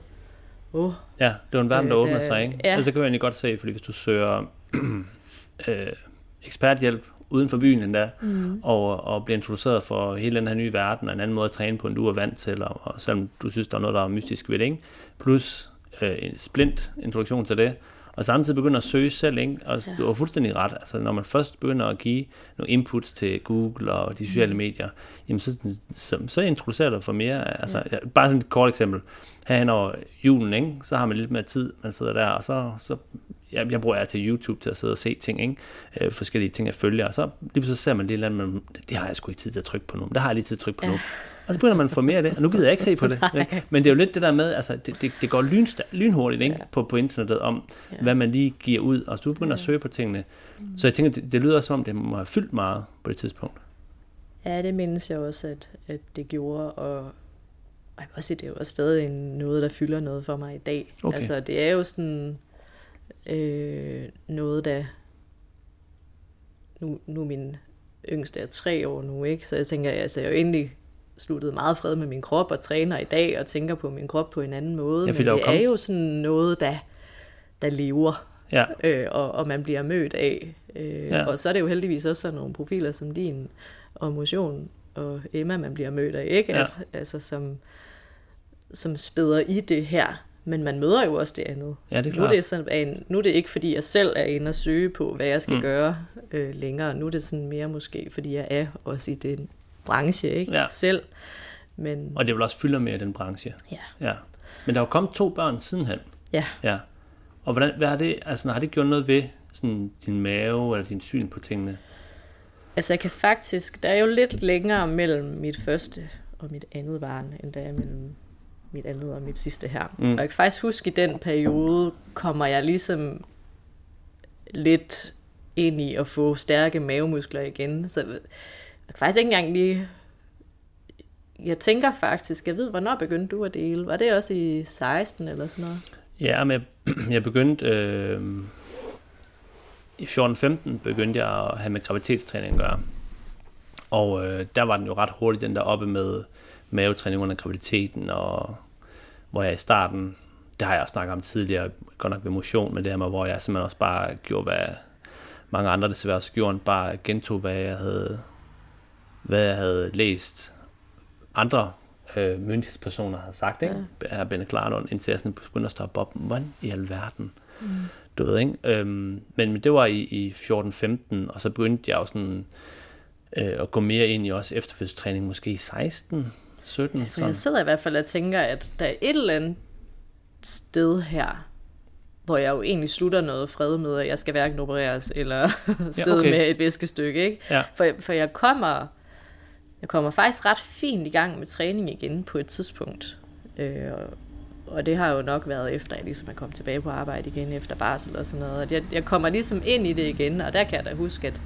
Åh, oh, ja, det var en verden, der Øh, åbner sig, ikke? ja. Og så kan jeg egentlig godt se, fordi hvis du søger øh, eksperthjælp uden for byen endda, mm. og, og bliver introduceret for hele den her nye verden, og en anden måde at træne på, end du er vant til, og, og selvom du synes, der er noget, der er mystisk ved det, ikke? Plus øh, en splint introduktion til det, og samtidig begynder at søge selv, ikke? Og ja. du har fuldstændig ret. Altså, når man først begynder at give nogle inputs til Google og de sociale mm. medier, jamen så, så, så introducerer du for mere. Altså, ja. bare sådan et kort eksempel. Herhen over julen, ikke? så har man lidt mere tid, man sidder der, og så, så jeg, jeg bruger jeg til YouTube til at sidde og se ting, ikke? Øh, forskellige ting, jeg følger, og så lige så ser man det eller andet, men det har jeg sgu ikke tid til at trykke på nu. Det har jeg lige tid til at trykke på ja. nu. Og så begynder man at få mere af det, og nu gider jeg ikke se på det. Ikke? Men det er jo lidt det der med, altså det, det, det går lynsta, lynhurtigt ikke? Ja. På, på internettet om, ja. hvad man lige giver ud, og så du begynder ja. at søge på tingene. Så jeg tænker, det, det lyder som om, det må have fyldt meget på det tidspunkt. Ja, det mindes jeg også, at, at det gjorde, og jeg også sige, det er jo stadig noget, der fylder noget for mig i dag. Okay. Altså, det er jo sådan øh, noget, der... Nu, nu min yngste er tre år nu, ikke? Så jeg tænker, altså, jeg er jo egentlig sluttet meget fred med min krop og træner i dag og tænker på min krop på en anden måde. Ja, men det er jo sådan noget, der, der lever, ja. øh, og, og man bliver mødt af. Øh, ja. Og så er det jo heldigvis også sådan nogle profiler som din og motion og Emma, man bliver mødt af, ikke? At, ja. Altså som, som spæder i det her. Men man møder jo også det andet. Ja, det er klart. Nu er det, sådan, nu er det ikke, fordi jeg selv er inde og søge på, hvad jeg skal mm. gøre øh, længere. Nu er det sådan mere måske, fordi jeg er også i den branche ikke? Ja. selv. Men... Og det vil også fylde mere i den branche. Ja. ja. Men der er jo kommet to børn sidenhen. Ja. ja. Og hvordan, hvad har, det, altså, har det gjort noget ved sådan, din mave eller din syn på tingene? Altså jeg kan faktisk, der er jo lidt længere mellem mit første og mit andet barn, end der er mellem mit andet og mit sidste her. Mm. Og jeg kan faktisk huske, at i den periode kommer jeg ligesom lidt ind i at få stærke mavemuskler igen. Så jeg kan faktisk ikke engang lige... Jeg tænker faktisk, jeg ved, hvornår begyndte du at dele? Var det også i 16 eller sådan noget? Ja, men jeg begyndte... Øh, I 14-15 begyndte jeg at have med graviditetstræning at gøre. Og øh, der var den jo ret hurtigt, den der oppe med mavetræning under graviditeten, og hvor jeg i starten, det har jeg også snakket om tidligere, godt nok ved motion, men det her med, hvor jeg simpelthen også bare gjorde, hvad mange andre desværre også gjorde, bare gentog, hvad jeg havde, hvad jeg havde læst andre øh, myndighedspersoner havde sagt, ikke? Ja. Her Benne Klarlund, indtil jeg sådan begyndte at stoppe op, hvordan i alverden? Mm. Du ved, ikke? Øhm, men det var i, i 14-15, og så begyndte jeg også sådan, øh, at gå mere ind i også efterfødselstræning, måske i 16, 17. Ja, sådan. Jeg sidder i hvert fald og tænker, at der er et eller andet sted her, hvor jeg jo egentlig slutter noget fred med, at jeg skal hverken opereres eller sidde ja, okay. med et viskestykke. Ikke? Ja. For, for jeg kommer jeg kommer faktisk ret fint i gang med træning igen på et tidspunkt. Øh, og det har jo nok været efter, at jeg ligesom er kommet tilbage på arbejde igen efter barsel og sådan noget. jeg, jeg kommer ligesom ind i det igen, og der kan jeg da huske, at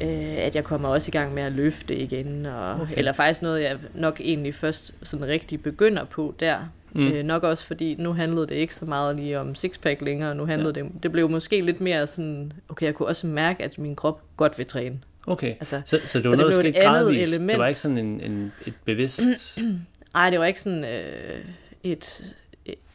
øh, at jeg kommer også i gang med at løfte igen, og, okay. eller faktisk noget, jeg nok egentlig først sådan rigtig begynder på der. Mm. Øh, nok også fordi, nu handlede det ikke så meget lige om sixpack længere, nu handlede ja. det, det blev måske lidt mere sådan, okay, jeg kunne også mærke, at min krop godt vil træne. Okay, altså, så, så det var så noget, det der skete gradvist, element. det var ikke sådan en, en, et bevidst... Nej, det var ikke sådan øh, et,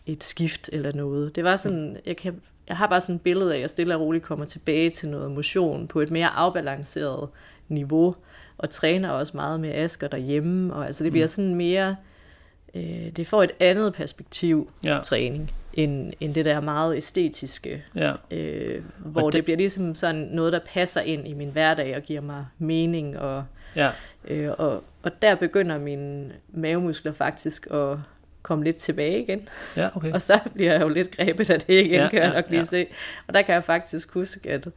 et skift eller noget. Det var sådan, jeg kan jeg har bare sådan et billede af, at jeg stille og roligt kommer tilbage til noget motion på et mere afbalanceret niveau, og træner også meget med Asker derhjemme, og altså det bliver mm. sådan mere, øh, det får et andet perspektiv, ja. træning, end, end det der meget æstetiske, ja. øh, hvor det, det bliver ligesom sådan noget, der passer ind i min hverdag og giver mig mening, og, ja. øh, og, og der begynder mine mavemuskler faktisk at komme lidt tilbage igen. Ja, okay. og så bliver jeg jo lidt grebet af det igen, ja, kan jeg nok lige ja. se. Og der kan jeg faktisk huske, at,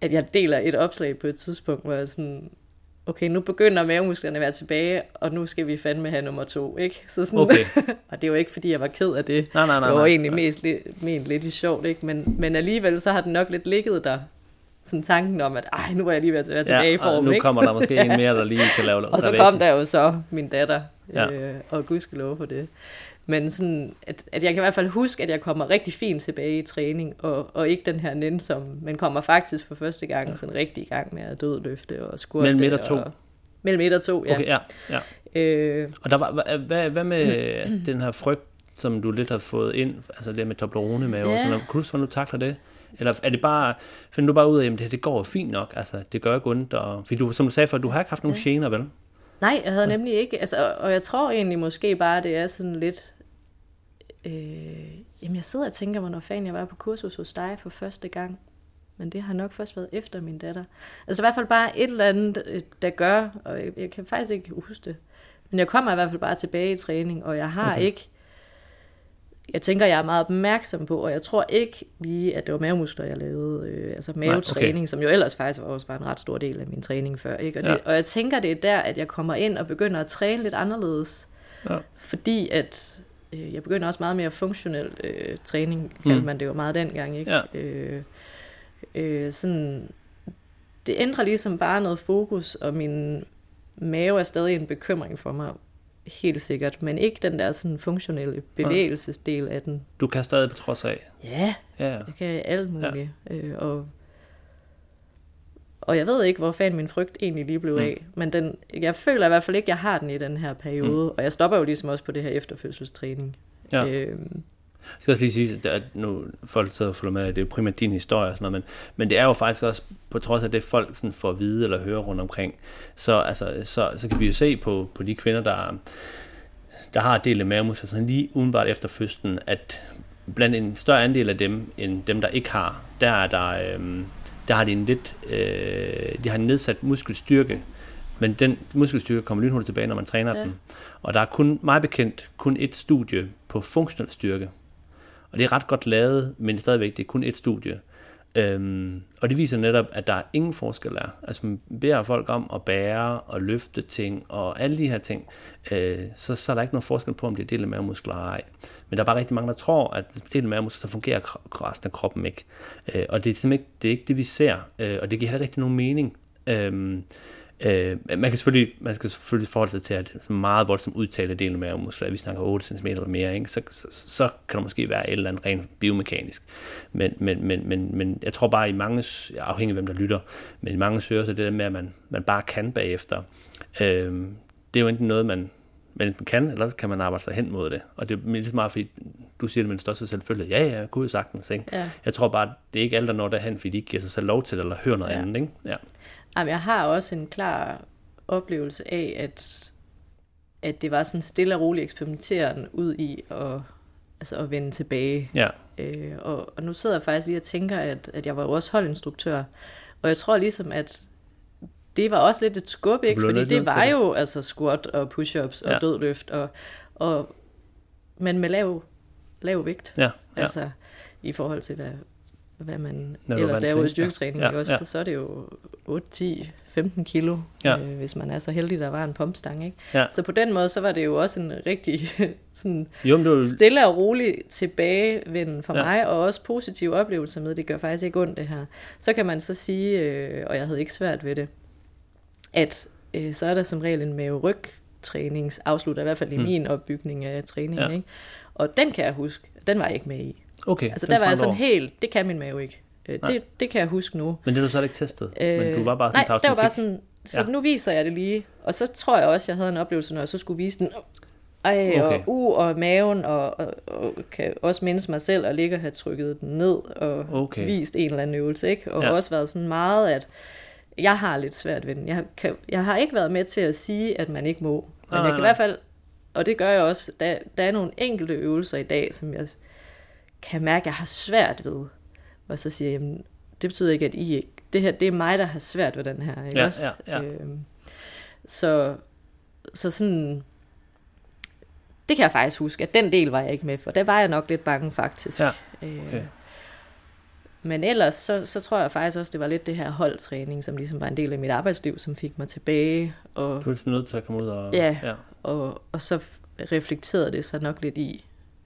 at jeg deler et opslag på et tidspunkt, hvor jeg sådan, okay, nu begynder mavemusklerne at være tilbage, og nu skal vi fandme have nummer to, ikke? Så sådan, okay. og det er jo ikke, fordi jeg var ked af det. Nej, nej, nej, det var nej, egentlig nej. mest ment lidt i sjovt, ikke? Men, men alligevel så har den nok lidt ligget der, sådan tanken om, at ej, nu er jeg lige ved at være tilbage ja, i form, nu ikke? kommer der måske en mere, der lige kan lave Og så kom der jo så min datter, ja. øh, og gud skal love for det. Men sådan, at, at jeg kan i hvert fald huske, at jeg kommer rigtig fint tilbage i træning, og, og ikke den her nænsom, men kommer faktisk for første gang ja. sådan rigtig i gang med at dødløfte og skurte. Mellem et og to? Og, mellem et og to, ja. Okay, ja, ja. Øh, og der var, hvad, hvad, med altså, den her frygt, som du lidt har fået ind, altså det med Toblerone med, ja. sådan. Kunne du hvordan du takler det? Eller er det bare, finder du bare ud af, at det, det går fint nok, altså det gør ikke ondt, og, fordi du, som du sagde før, du har ikke haft nogen ja. gener, vel? Nej, jeg havde nemlig ikke, altså, og jeg tror egentlig måske bare, det er sådan lidt Øh, jamen, jeg sidder og tænker, hvornår fanden jeg var på kursus hos dig for første gang. Men det har nok først været efter min datter. Altså i hvert fald bare et eller andet, øh, der gør, og jeg, jeg kan faktisk ikke huske det. Men jeg kommer i hvert fald bare tilbage i træning, og jeg har okay. ikke... Jeg tænker, jeg er meget opmærksom på, og jeg tror ikke lige, at det var mavemuskler, jeg lavede. Øh, altså mavetræning, Nej, okay. som jo ellers faktisk også var en ret stor del af min træning før. Ikke? Og, det, ja. og jeg tænker, det er der, at jeg kommer ind og begynder at træne lidt anderledes. Ja. Fordi at øh, jeg begynder også meget mere funktionel øh, træning, kaldte mm. man det jo meget dengang. Ikke? Ja. Øh, øh, sådan, det ændrer ligesom bare noget fokus, og min mave er stadig en bekymring for mig, helt sikkert, men ikke den der sådan funktionelle bevægelsesdel af den. Du kan stadig på trods af? Ja, ja. jeg kan alt muligt. Ja. Øh, og, og jeg ved ikke, hvor fanden min frygt egentlig lige blev mm. af, men den, jeg føler i hvert fald ikke, at jeg har den i den her periode, mm. og jeg stopper jo ligesom også på det her efterfødselstræning. Ja. Øh, jeg skal også lige sige, at nu folk sidder og følger med, at det er primært din historie og sådan noget, men, men det er jo faktisk også, på trods af det folk sådan får at vide eller høre rundt omkring, så, altså, så, så kan vi jo se på, på de kvinder, der, der har delt mavemuskler, sådan lige udenbart efter fødslen, at blandt en større andel af dem, end dem, der ikke har, der er der, øh, der har de en lidt, øh, de har en nedsat muskelstyrke, men den muskelstyrke kommer lynhurtigt tilbage, når man træner ja. den. Og der er kun, meget bekendt, kun et studie på funktionel styrke. Og det er ret godt lavet, men stadigvæk, det er kun et studie. Øhm, og det viser netop, at der er ingen forskel er. Altså man beder folk om at bære og løfte ting og alle de her ting, øh, så, så er der ikke nogen forskel på, om det er del af mavemuskler eller ej. Men der er bare rigtig mange, der tror, at del af mavemuskler, så fungerer resten af kroppen ikke. Øh, og det er simpelthen ikke det, er ikke det vi ser, øh, og det giver heller rigtig nogen mening. Øh, Øh, man, kan selvfølgelig, man skal selvfølgelig forholde sig til, at er meget voldsomt udtale delen af mavemuskler, vi snakker 8 cm eller mere, ikke? Så, så, så, kan der måske være et eller andet rent biomekanisk. Men, men, men, men, men jeg tror bare, i mange, afhængig af hvem der lytter, men i mange søger, så det der med, at man, man bare kan bagefter, øh, det er jo enten noget, man, man enten kan, eller så kan man arbejde sig hen mod det. Og det er så meget, fordi du siger det med den største selvfølgelig. Ja, ja, gud sagtens. Ikke? Ja. Jeg tror bare, det er ikke alle, der når derhen, fordi de ikke giver sig selv lov til det, eller hører noget ja. andet. Ikke? Ja. Jamen, jeg har også en klar oplevelse af, at, at det var sådan stille og roligt eksperimenteren ud i at, altså at vende tilbage. Ja. Øh, og, og nu sidder jeg faktisk lige og tænker, at, at jeg var jo også holdinstruktør, og jeg tror ligesom, at det var også lidt et skub, ikke? Fordi det var jo altså squat og push-ups og ja. dødløft, og, og, men med lav, lav vægt. Ja. Ja. Altså i forhold til, hvad, hvad man Når ellers laver i styrketræning, ja. Ja. Også, ja. Så, så er det jo 8, 10, 15 kilo, ja. øh, hvis man er så heldig, der var en pumpstang. Ikke? Ja. Så på den måde, så var det jo også en rigtig sådan jo, du... stille og rolig tilbagevenden for ja. mig, og også positive oplevelser med, det gør faktisk ikke ondt det her. Så kan man så sige, øh, og jeg havde ikke svært ved det, at øh, så er der som regel en mave-ryg træningsafslutter, i hvert fald i hmm. min opbygning af træningen. Ja. Ikke? Og den kan jeg huske, den var jeg ikke med i. Okay, altså der var jeg sådan helt, det kan min mave ikke. Øh, det, det kan jeg huske nu. Men det du så ikke testet? Øh, men du var bare sådan Nej, det var bare sådan, så ja. nu viser jeg det lige. Og så tror jeg også, jeg havde en oplevelse, når jeg så skulle vise den. Ej, okay. og u og maven, og, og, og kan også mindes mig selv at ligge og have trykket den ned og okay. vist en eller anden øvelse. Ikke? Og ja. også været sådan meget, at jeg har lidt svært ved den. Jeg, kan, jeg har ikke været med til at sige, at man ikke må. Men nej, jeg kan nej. i hvert fald, og det gør jeg også, der, der er nogle enkelte øvelser i dag, som jeg kan mærke, at jeg har svært ved. Og så siger jamen, det betyder ikke, at I ikke... Det her, det er mig, der har svært ved den her. Ikke ja, også? Ja, ja. Øhm, så, så sådan... Det kan jeg faktisk huske, at den del var jeg ikke med for. Der var jeg nok lidt bange, faktisk. Ja, øh, okay. Øh, men ellers, så, så tror jeg faktisk også, det var lidt det her holdtræning, som ligesom var en del af mit arbejdsliv, som fik mig tilbage. Og, du er nødt til at komme ud og... Ja, ja. Og, og så reflekterede det sig nok lidt i,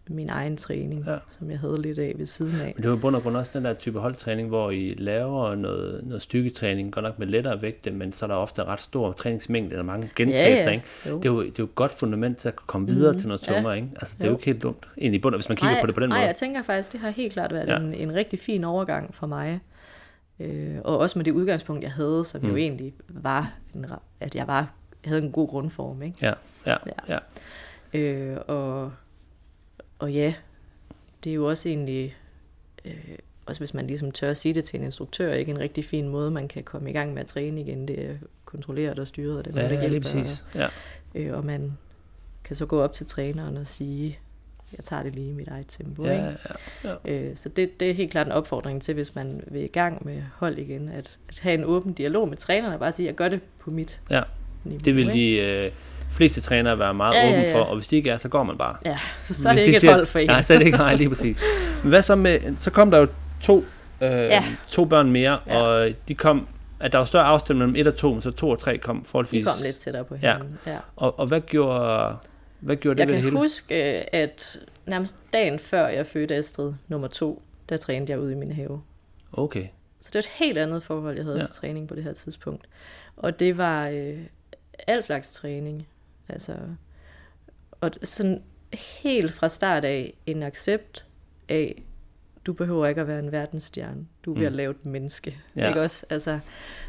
min egen træning, ja. som jeg havde lidt af ved siden af. Men det var bund og grund også den der type holdtræning, hvor I laver noget, noget styrketræning, godt nok med lettere vægte, men så er der ofte ret stor træningsmængde, eller mange gentagelser. Ja, ja. Ikke? Det, er jo, det er jo et godt fundament til at komme videre mm, til noget tungere. Ja. Ikke? Altså, det er jo. ikke helt dumt, egentlig bund, hvis man kigger nej, på det på den nej, måde. Nej, jeg tænker faktisk, det har helt klart været ja. en, en rigtig fin overgang for mig. Øh, og også med det udgangspunkt, jeg havde, som mm. jo egentlig var, en, at jeg var, havde en god grundform. Ikke? Ja, ja, ja. ja. Øh, og, og ja, det er jo også egentlig, øh, også hvis man ligesom tør at sige det til en instruktør, ikke en rigtig fin måde, man kan komme i gang med at træne igen. Det er kontrolleret og styret, og det er ja, der hjælper. Præcis. Ja. Øh, og man kan så gå op til træneren og sige, jeg tager det lige i mit eget tempo. Ja, ikke? ja, ja. Øh, så det, det er helt klart en opfordring til, hvis man vil i gang med hold igen, at, at have en åben dialog med trænerne, og bare sige, jeg gør det på mit Ja. niveau. Det vil de øh, fleste trænere være meget Ja, ja, åbne ja. for, og hvis de ikke er, så går man bare. Ja, så, så er Hvis det de ikke siger- et hold for en. Nej, så er det ikke nej, lige præcis. Men hvad så med, så kom der jo to, øh, Ja. to børn mere, Ja. og de kom, at der var større afstand mellem et og to, men så to og tre kom De forholdsvis. kom lidt tættere på Ja. hinanden. Ja. Og, og hvad gjorde, hvad gjorde det Jeg ved kan det hele? huske, øh, at nærmest dagen før jeg fødte Astrid nummer to, der trænede jeg ude i min have. Okay. Så det var et helt andet forhold, jeg havde Ja. ja. til træning på det her tidspunkt. Og det var øh, al slags træning. Altså, og sådan helt fra start af en accept af, du behøver ikke at være en verdensstjerne. Du er ved Mm. at lave et menneske. Ja. Ja. Ikke også? Altså,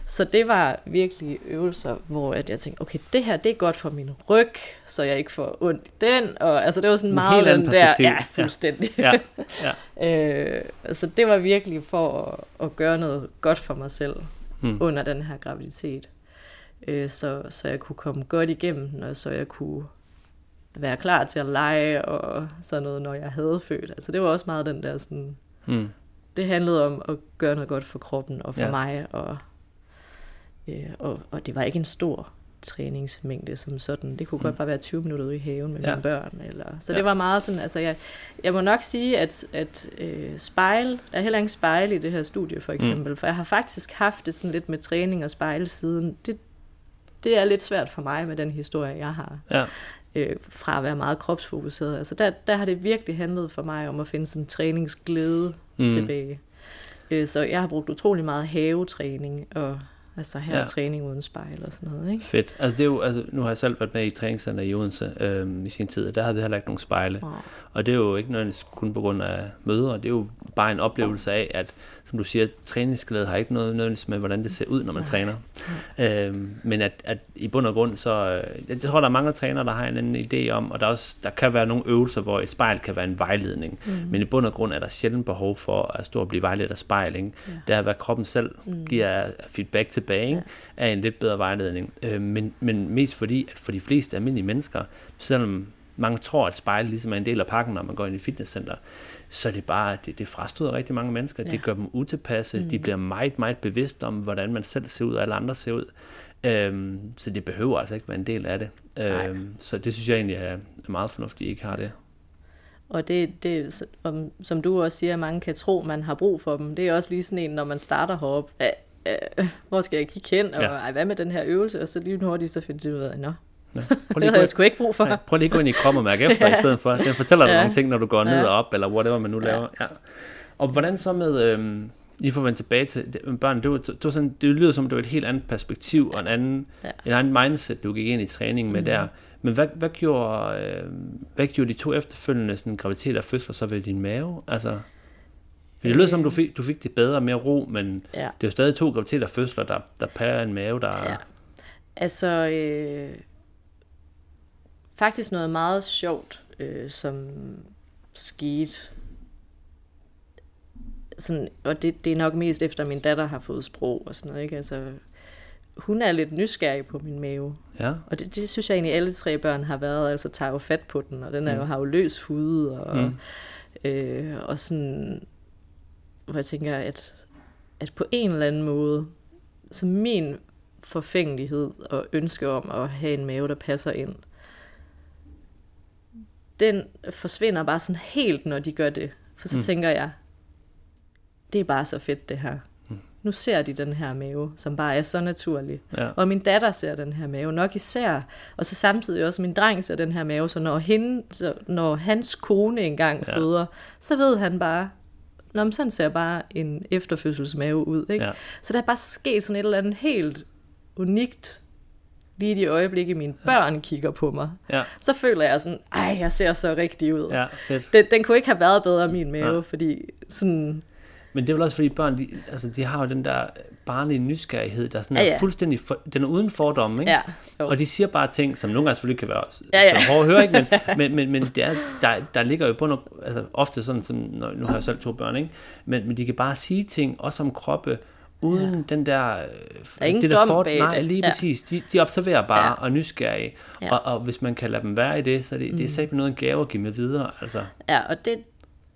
så det var virkelig øvelser, hvor at jeg tænkte, okay, det her det er godt for min ryg, så jeg ikke får ondt i den. Og, altså, det var sådan En meget den der, ja, fuldstændig. Ja, ja. Øh, så det var virkelig for at, at gøre noget godt for mig selv Hmm. under den her graviditet. Øh, så, så jeg kunne komme godt igennem den, og så jeg kunne være klar til at lege og sådan noget, når jeg havde født. Altså det var også meget den der sådan, Hmm. det handlede om at gøre noget godt for kroppen og for Ja. mig, og, øh, og, og det var ikke en stor træningsmængde som sådan. Det kunne Mm. godt bare være 20 minutter ude i haven med Ja. ja. mine børn. Eller, så Ja. det var meget sådan, altså jeg, jeg må nok sige, at, at øh, spejl, der er heller ingen spejl i det her studie for eksempel, mm. for jeg har faktisk haft det sådan lidt med træning og spejl siden. Det, det er lidt svært for mig med den historie, jeg har Ja. øh, fra at være meget kropsfokuseret. Altså der, der har det virkelig handlet for mig om at finde sådan træningsglæde Mm. tilbage. Øh, så jeg har brugt utrolig meget havetræning, og altså her Ja. træning uden spejl og sådan noget. Ikke? Fedt. Altså, det er jo, altså, nu har jeg selv været med i træningscenter i Odense øhm, i sin tid, og der havde vi heller ikke nogen spejle. Wow. Og det er jo ikke nødvendigvis kun på grund af møder, det er jo bare en oplevelse af, at som du siger, træningsglæde har ikke noget nødvendigvis med, hvordan det ser ud, når man Nej. træner. Øhm, men at, at i bund og grund, så øh, jeg tror, der er mange trænere, der har en anden idé om, og der, er også, der kan være nogle øvelser, hvor et spejl kan være en vejledning. Mm. Men i bund og grund er der sjældent behov for at stå og blive vejledt af spejl. Ikke? Ja. Det er, hvad kroppen selv Mm. giver feedback tilbage, ikke? er en lidt bedre vejledning. Øh, men, men mest fordi, at for de fleste almindelige mennesker, selvom mange tror, at spejl ligesom er en del af pakken, når man går ind i fitnesscenter, så er det bare, det, det frastøder rigtig mange mennesker. Ja. Det gør dem utilpasse. Mm. De bliver meget, meget bevidste om, hvordan man selv ser ud, og alle andre ser ud. Øhm, så det behøver altså ikke være en del af det. Nej. Øhm, så det synes jeg egentlig er, er meget fornuftigt, at I ikke har det. Og det, det som du også siger, at mange kan tro, man har brug for dem. Det er også lige sådan en, når man starter heroppe. Æh, øh, hvor skal jeg kigge hen? Og Ja. ej, hvad med den her øvelse? Og så lige hurtigt, så finder du ud af, nå, Ja. Prøv det havde jeg sgu ikke brug for. ja, prøv lige at gå ind i kroppen og mærke efter, ja. i stedet for. Den fortæller dig Ja. nogle ting, når du går ned og op, eller whatever man nu Ja. laver. Ja. Og hvordan så med... Øhm, lige for at vende tilbage til det, med børn, det, var, det, var sådan, det lyder som, det var et helt andet perspektiv og en anden, Ja. en anden mindset, du gik ind i træningen med Mhm. der. Men hvad, hvad, gjorde, øh, hvad gjorde de to efterfølgende sådan, graviditet og fødsler så ved din mave? Altså, for det lyder som, du fik, du fik det bedre og mere ro, men Ja. det er jo stadig to graviditeter og fødsler, der, der pærer en mave, der... Ja. Altså, øh, faktisk noget meget sjovt, øh, som skete. Sådan, og det, det er nok mest efter, min datter har fået sprog og sådan noget. Ikke? Altså, hun er lidt nysgerrig på min mave. ja. Og det, det synes jeg egentlig, alle tre børn har været. Altså tager jo fat på den, og den er jo, Mm. har jo løs hud. Og, Mm. mm. øh, og sådan, hvor jeg tænker, at, at på en eller anden måde, så min forfængelighed og ønske om at have en mave, der passer ind, den forsvinder bare sådan helt, når de gør det. For så Mm. tænker jeg, det er bare så fedt det her. Mm. Nu ser de den her mave, som bare er så naturlig. ja. Og min datter ser den her mave nok især. Og så samtidig også min dreng ser den her mave. Så når, hende, så når hans kone engang Ja. ja. føder, så ved han bare, Nå, men sådan ser bare en efterfødselsmave ud. Ikke? Ja. Så der er bare sket sådan et eller andet helt unikt, lige i de øjeblikke, mine børn kigger på mig. Ja. Så føler jeg sådan, ej, jeg ser så rigtig ud. ja, fedt. Den, den kunne ikke have været bedre, min mave, Ja. fordi sådan... Men det er vel også fordi børn, de, altså, de har jo den der barnlige nysgerrighed, der sådan Ja, er ja. fuldstændig, for, den er uden fordomme, ikke? Ja, jo. Og de siger bare ting, som nogle gange selvfølgelig kan være Ja, ja. så hårde at høre, ikke? Men, men, men, men det er, der, der ligger jo på noget, altså ofte sådan, som, når, nu har jeg selv to børn, ikke? Men, men de kan bare sige ting, også om kroppe, uden ja. den der... øh, er ingen det der dom bag Nej, det. lige Ja. præcis. De, de observerer bare Ja. og er nysgerrige. Ja. Og, og hvis man kan lade dem være i det, så er det, mm. det er sagt noget en gave at give med videre. Altså, Ja, og det,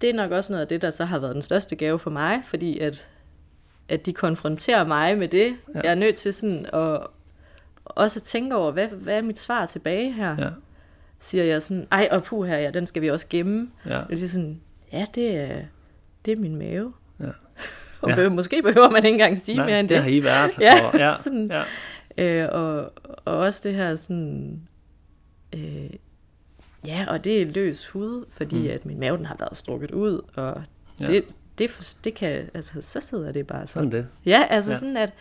det er nok også noget af det, der så har været den største gave for mig, fordi at, at de konfronterer mig med det. Ja. Jeg er nødt til sådan at også tænke over, hvad, hvad er mit svar tilbage her? ja, Siger jeg sådan, ej, og puh her, ja, den skal vi også gemme. ja, Jeg siger sådan, ja, det er, det er min mave. Ja. Og Ja. måske behøver man ikke engang sige Nej, mere end det det. har I været. Ja, og, ja, sådan. ja. Øh, og, og også det her sådan... Øh, ja, og det er løs hud, fordi mm. At min mave den har været strukket ud, og Ja. det, det, det kan... Altså, så sidder det bare sådan. Sådan det. Ja, altså ja. Sådan at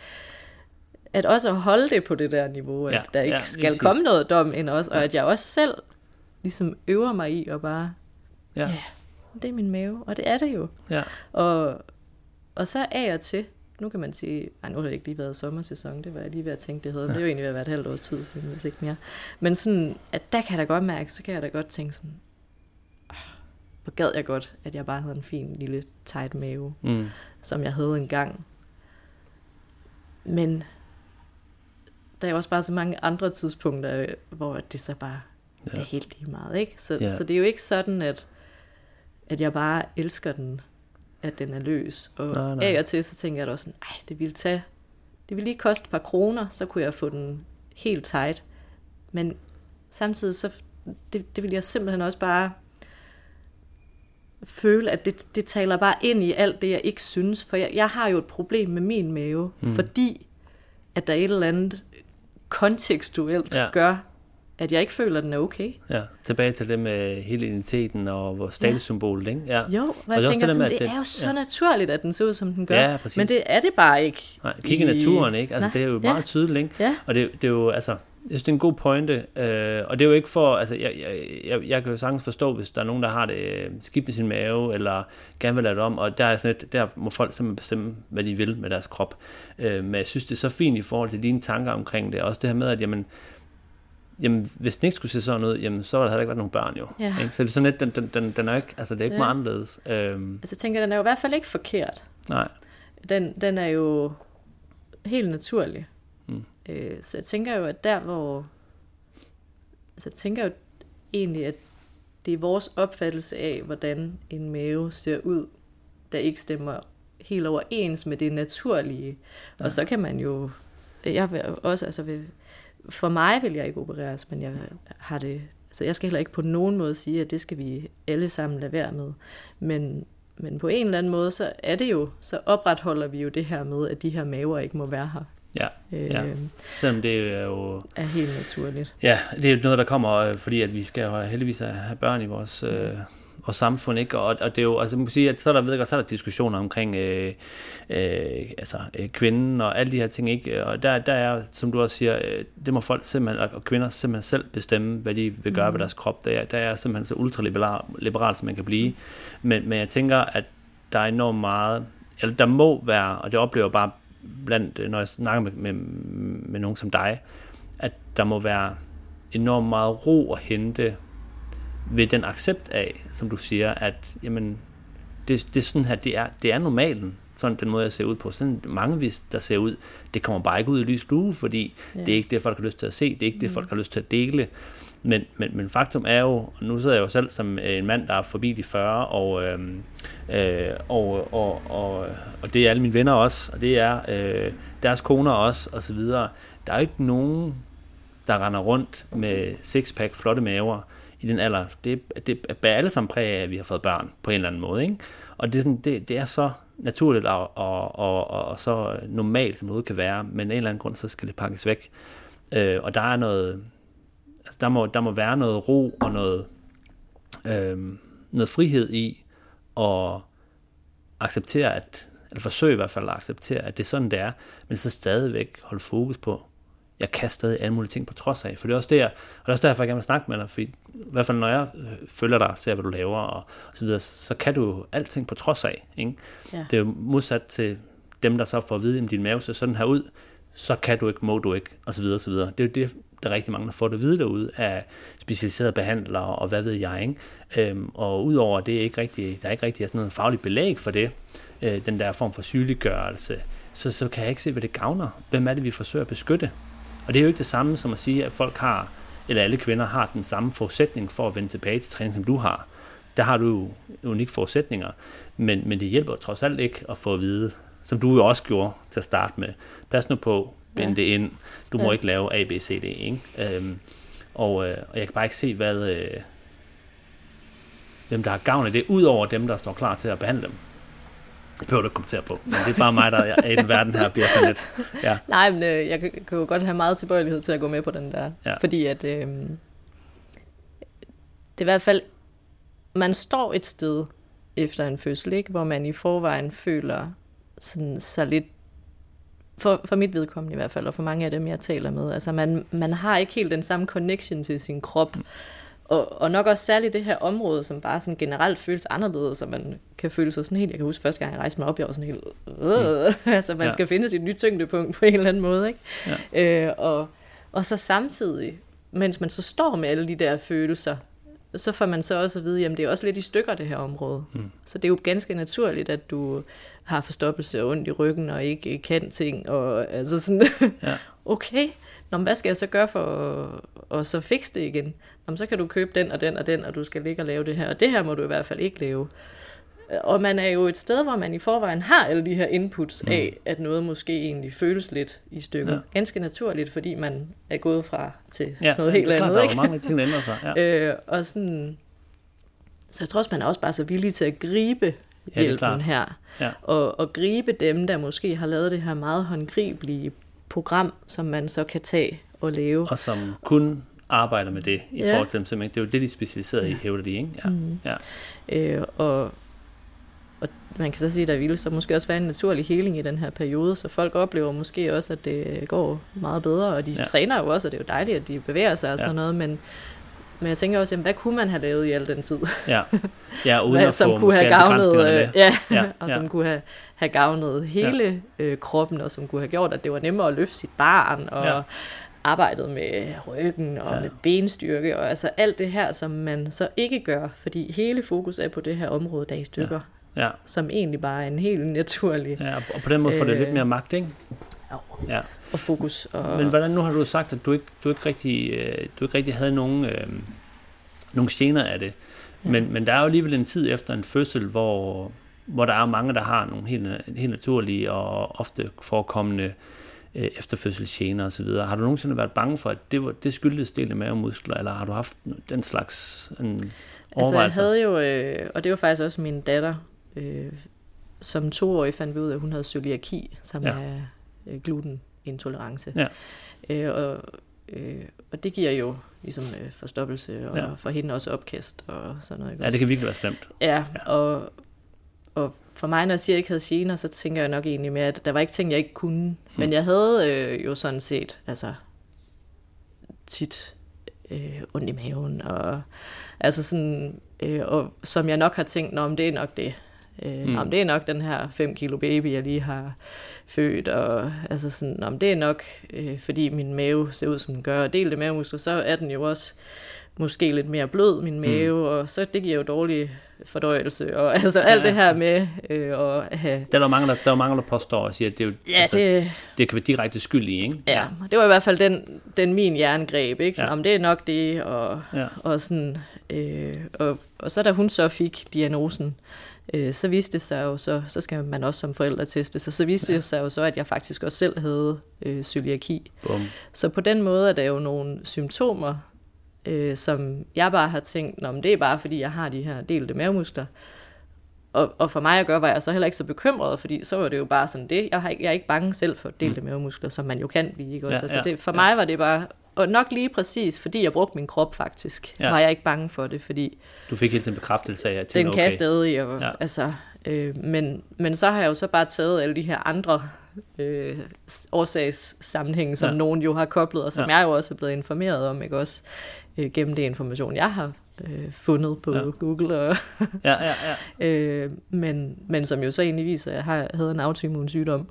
at også at holde det på det der niveau, at ja, der ikke ja, skal præcis. komme noget dom ind også, og Ja. at jeg også selv ligesom øver mig i at bare, Ja, Ja. det er min mave, og det er det jo. ja, Og, og så af og til, nu kan man sige, ej, nu har det ikke lige været sommersæson, det var jeg lige ved at tænke, det havde. Det er jo egentlig ved at være et halvt års tid siden, hvis ikke mere. Men sådan, at der kan jeg da godt mærke, så kan jeg da godt tænke sådan, "Ah, hvor gad jeg godt, at jeg bare havde en fin lille tight mave, mm, som jeg havde engang. Men der er jo også bare så mange andre tidspunkter, hvor det så bare ja. Ja. er helt lige meget, ikke? Så, Ja. så det er jo ikke sådan, at, at jeg bare elsker den, at den er løs. Og Nej, nej. af og til, så tænker jeg da også sådan, ej, det ville tage, det ville lige koste et par kroner, så kunne jeg få den helt tight. Men samtidig, så det, det vil jeg simpelthen også bare føle, at det, det taler bare ind i alt det, jeg ikke synes. For jeg, jeg har jo et problem med min mave, mm. fordi at der er et eller andet kontekstuelt. Ja. gør, at jeg ikke føler, at den er okay. ja. Tilbage til det med hele identiteten og vores statussymbol, ikke? Ja. Jo, og er jeg tænker det sådan, det, at det det- er jo så ja. naturligt, at den ser ud, som den gør. Ja, præcis. Men det er det bare ikke. Nej, kig i naturen, ikke? Altså, Nej. det er jo Ja. meget tydeligt, ikke? Ja. Og det, det er jo, altså, jeg synes, det er en god pointe, øh, og det er jo ikke for, altså, jeg, jeg, jeg, jeg kan jo sagtens forstå, hvis der er nogen, der har det øh, skidt med sin mave, eller gerne vil lade det om, og der er sådan et, der må folk simpelthen bestemme, hvad de vil med deres krop. Øh, men jeg synes, det er så fint i forhold til dine tanker omkring det, også det her med, at jamen, jamen, hvis den ikke skulle se sådan ud, jamen, så var der heller ikke været nogen børn jo. Ja. Ikke? Så det er sådan lidt, den, den, den, den er ikke, altså det er ikke Ja. meget anderledes. Øhm, Altså jeg tænker, den er jo i hvert fald ikke forkert. nej, Den, den er jo helt naturlig. Mm. Øh, så jeg tænker jo, at der hvor... Altså jeg tænker jo egentlig, at det er vores opfattelse af, hvordan en mave ser ud, der ikke stemmer helt overens med det naturlige. Ja. Og så kan man jo... Jeg vil også, altså vil, for mig vil jeg ikke opereres, men jeg har det... Altså jeg skal heller ikke på nogen måde sige, at det skal vi alle sammen lade være med. Men, men på en eller anden måde, så er det jo, så opretholder vi jo det her med, at de her maver ikke må være her. ja, Øh, Ja. selvom det er jo Er helt naturligt. Ja, det er jo noget, der kommer, øh, fordi at vi skal jo heldigvis have børn i vores, øh, vores samfund, ikke? Og, og det er jo, altså man kan sige, at så er der, ved jeg så er der diskussioner omkring øh, øh, altså, øh, kvinden og alle de her ting, ikke? Og der, der er, som du også siger, øh, det må folk simpelthen, og kvinder simpelthen selv bestemme, hvad de vil gøre mm. ved deres krop. Der, er- der er simpelthen så ultraliberal, liberal, som man kan blive. Men, men jeg tænker, at der er enormt meget, eller der må være, og det oplever bare blandt, når jeg snakker med, med, med nogen som dig, at der må være enormt meget ro at hente ved den accept af, som du siger, at jamen, det, det er sådan her, det er, det er normalen, sådan den måde, jeg ser ud på. Sådan mange vis, der ser ud, det kommer bare ikke ud i lys lue, fordi Ja. det er ikke det, folk har lyst til at se, det er ikke det, folk har lyst til at dele. Men, men, men faktum er jo, og nu sidder jeg jo selv som øh, en mand, der er forbi de 40, og, øhm, øh, og, og, og, og det er alle mine venner også, og det er øh, deres koner også, og så videre. Der er jo ikke nogen, der render rundt med sixpack, flotte maver i den alder. Det, det bærer alle sammen præg af, at vi har fået børn på en eller anden måde. Ikke? Og det er, sådan, det, det er så naturligt og, og, og, og, og så normalt, som det kan være, men af en eller anden grund, så skal det pakkes væk. Øh, og der er noget, altså der må, der må være noget ro og noget, øh, noget frihed i at acceptere, at, eller forsøge i hvert fald at acceptere, at det er sådan, det er, men så stadigvæk holde fokus på, jeg kan stadig alle mulige ting på trods af. For det er også der, og det er også derfor, jeg gerne vil snakke med dig, for i hvert fald når jeg øh, følger dig, ser hvad du laver og, og så videre, så kan du jo alting på trods af. Ikke? Ja. Det er jo modsat til dem, der så får at vide, at din mave ser sådan her ud, så kan du ikke, må du ikke, og så videre, og så videre. Det er jo det, der er rigtig mange, der får det at vide derude af specialiserede behandlere, og hvad ved jeg, ikke? Øhm, og udover det er ikke rigtig, der er ikke rigtig sådan noget fagligt belæg for det, øh, den der form for sygeliggørelse, så, så kan jeg ikke se, hvad det gavner. Hvem er det, vi forsøger at beskytte? Og det er jo ikke det samme som at sige, at folk har, eller alle kvinder har den samme forudsætning for at vende tilbage til træning, som du har. Der har du jo unikke forudsætninger, men, men det hjælper trods alt ikke at få at vide, som du jo også gjorde til at starte med. Pas nu på, bind ja. det ind. Du må ja. ikke lave A, B, C, D. Ikke? Øhm, og, øh, og jeg kan bare ikke se, hvad, øh, hvem der har gavn af det, udover dem, der står klar til at behandle dem. Det behøver du ikke kommentere på, men det er bare mig, der er i den verden her, bliver sådan lidt. Ja. Nej, men øh, jeg kan, jo godt have meget tilbøjelighed til at gå med på den der. Ja. Fordi at øh, det er i hvert fald, man står et sted efter en fødsel, ikke? hvor man i forvejen føler sådan, så lidt for, for mit vedkommende i hvert fald, og for mange af dem, jeg taler med. Altså, man, man har ikke helt den samme connection til sin krop. Mm. Og, og nok også særligt det her område, som bare sådan generelt føles anderledes, så man kan føle sig sådan helt, jeg kan huske første gang, jeg rejste mig op, jeg var sådan helt, øh, mm. altså man ja. skal finde sit nye tyngdepunkt på en eller anden måde, ikke? Ja. Øh, og, og så samtidig, mens man så står med alle de der følelser, så får man så også at vide, jamen det er også lidt i stykker det her område. Mm. Så det er jo ganske naturligt, at du har forstoppelse og ondt i ryggen og ikke kan ting, og altså sådan, ja. okay, Nå, men hvad skal jeg så gøre for at, at så fikse det igen? Nå, så kan du købe den og den og den, og du skal ligge og lave det her, og det her må du i hvert fald ikke lave. Og man er jo et sted, hvor man i forvejen har alle de her inputs mm. af, at noget måske egentlig føles lidt i stykker. Ja. Ganske naturligt, fordi man er gået fra til ja, noget helt andet. Ja, der er mange ting, der ændrer sig. Ja. øh, og sådan, så jeg tror også, man er også bare så villig til at gribe hjælpen ja, her. Ja. Og, og gribe dem, der måske har lavet det her meget håndgribelige program, som man så kan tage og lave. Og som kun arbejder med det i ja. forhold til dem, simpelthen. det er jo det, de er specialiseret i, hævder de, ikke? Ja. Mm. ja. Øh, og, og man kan så sige, at der ville så måske også være en naturlig heling i den her periode, så folk oplever måske også, at det går meget bedre, og de ja. træner jo også, og det er jo dejligt, at de bevæger sig og ja. sådan noget, men men jeg tænker også, jamen, hvad kunne man have lavet i al den tid? Ja, ja uden hvad, at som få kunne have gavnet, øh, ja, ja, og ja. som kunne have, have gavnet hele ja. øh, kroppen, og som kunne have gjort, at det var nemmere at løfte sit barn, og ja. arbejdet med ryggen og ja. med benstyrke, og altså alt det her, som man så ikke gør, fordi hele fokus er på det her område, der er i stykker. Ja. Ja. Som egentlig bare er en helt naturlig... Ja, og på den måde får det øh, lidt mere magt, ikke? Ja og fokus. Og... Men hvordan, nu har du sagt, at du ikke, du ikke, rigtig, øh, du ikke rigtig havde nogen, øh, nogen gener af det. Ja. Men, men der er jo alligevel en tid efter en fødsel, hvor, hvor der er mange, der har nogle helt, helt naturlige og ofte forekommende øh, efterfødselsgener osv. Har du nogensinde været bange for, at det, var, det skyldtes del af mavemuskler, eller har du haft den slags en Altså jeg havde jo, øh, og det var faktisk også min datter, øh, som toårig fandt vi ud af, at hun havde cøliaki, som ja. er øh, gluten intolerance. Ja. Øh, og, øh, og det giver jo ligesom øh, forstoppelse, og ja. for hende også opkast og sådan noget. Ikke? Ja, det kan virkelig være slemt. Ja, ja. Og, og for mig, når jeg siger, at jeg ikke havde gener, så tænker jeg nok egentlig med, at der var ikke ting, jeg ikke kunne. Hmm. Men jeg havde øh, jo sådan set, altså tit øh, ondt i maven, og altså sådan, øh, og som jeg nok har tænkt, om det er nok det. Øh, mm. om det er nok den her 5 kilo baby, jeg lige har født, og altså sådan, om det er nok, øh, fordi min mave ser ud, som den gør, og delte mavemuskler, så er den jo også måske lidt mere blød, min mm. mave, mm. og så det giver jo dårlig fordøjelse, og altså alt ja. det her med øh, at have... Der er der mange, der, der, er mange, der påstår og siger, at det, er jo, ja, altså, det, det kan være direkte skyld i, ikke? Ja, det var i hvert fald den, den min jerngreb, ikke? Ja. Om det er nok det, og, ja. og sådan... Øh, og, og så da hun så fik diagnosen, øh, så viste det sig jo så, så skal man også som forældre teste sig, så viste ja. det sig jo så, at jeg faktisk også selv havde øh, cøliaki. Bum. Så på den måde er der jo nogle symptomer, øh, som jeg bare har tænkt, men det er bare fordi, jeg har de her delte mavemuskler. Og, og for mig at gøre, var jeg så heller ikke så bekymret, fordi så var det jo bare sådan det. Jeg, har, jeg er ikke bange selv for delte mm. mavemuskler, som man jo kan blive. Ikke? Også? Ja, altså det, for ja. mig var det bare og nok lige præcis, fordi jeg brugte min krop faktisk, ja. var jeg ikke bange for det, fordi... Du fik helt en bekræftelse af, at den okay. kan stadig, og, ja. altså, øh, men, men så har jeg jo så bare taget alle de her andre øh, årsagssammenhænge, som ja. nogen jo har koblet, og som ja. jeg jo også er blevet informeret om, ikke også, øh, gennem det information, jeg har øh, fundet på Ja. Google, og, Ja, ja, ja. øh, men, men som jo så egentlig viser, at jeg har, havde en autoimmun sygdom,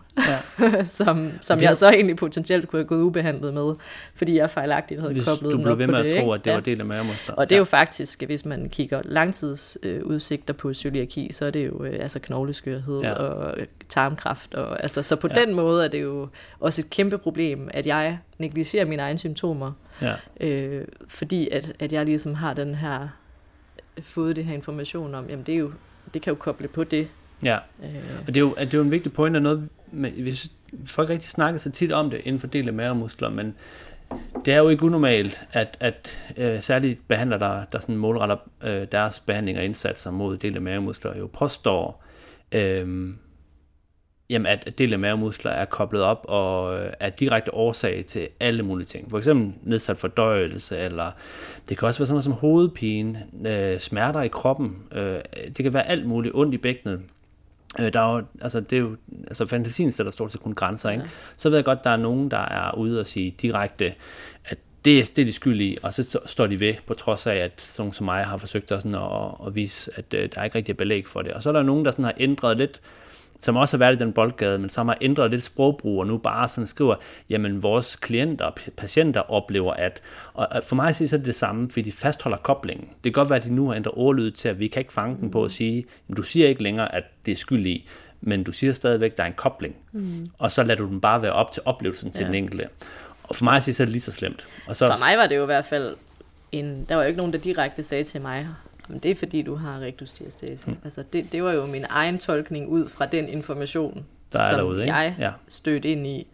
ja. som, som det- jeg så egentlig potentielt kunne have gået ubehandlet med, fordi jeg fejlagtigt havde koblet du den blev op ved på med det. at tro, ikke? at det Ja. var del af mavemuskler. Og det er jo faktisk, hvis man kigger langtidsudsigter på cøliaki, så er det jo øh, altså knogleskørhed Ja. og øh, tarmkræft. Og, altså, så på ja. den måde er det jo også et kæmpe problem, at jeg negligerer mine egne symptomer, Ja. øh, fordi at, at jeg ligesom har den her fået det her information om, jamen det er jo det kan jo koble på det. ja. Øh, Og det er jo, det er jo en vigtig point, og noget, men hvis folk rigtig snakker så tit om det inden for del af mavemuskler, men det er jo ikke unormalt, at, at øh, særligt behandlere, der, der sådan målretter øh, deres behandling og indsatser mod del af mavemuskler, jo påstår, øh, jamen at del af mavemuskler er koblet op og øh, er direkte årsag til alle mulige ting. For eksempel nedsat fordøjelse, eller det kan også være sådan noget som hovedpine, øh, smerter i kroppen, øh, det kan være alt muligt, ondt i bækkenet. Øh, der er jo, altså det er jo, altså fantasien sætter stort set kun grænser, ikke? Ja. Så ved jeg godt, der er nogen, der er ude og sige direkte, at det, er- det er de skyldige, og så st- står de ved, på trods af, at sådan som mig har forsøgt at, sådan at, at vise, at øh, der er ikke rigtig belæg for det. Og så er der nogen, der sådan har ændret lidt, som også har været i den boldgade, men som har ændret lidt sprogbrug, og nu bare sådan skriver, jamen vores klienter og patienter oplever at, og og for mig at sige, så er det det samme, fordi de fastholder koblingen. Det kan godt være, at de nu har ændret ordlyd til, at vi kan ikke fange den på at sige, jamen, du siger ikke længere, at det er skyld i, men du siger stadigvæk, at der er en kobling. Mm. Og så lader du den bare være op til oplevelsen til Ja. den enkelte. Og for mig at sige, så er det lige så slemt. Og så, For mig var det jo i hvert fald en, der var jo ikke nogen, der direkte sagde til mig, men det er fordi, du har rectus diastase. Mm. Altså, det, det var jo min egen tolkning ud fra den information, der er som derude, ikke? jeg Ja. stødte ind i,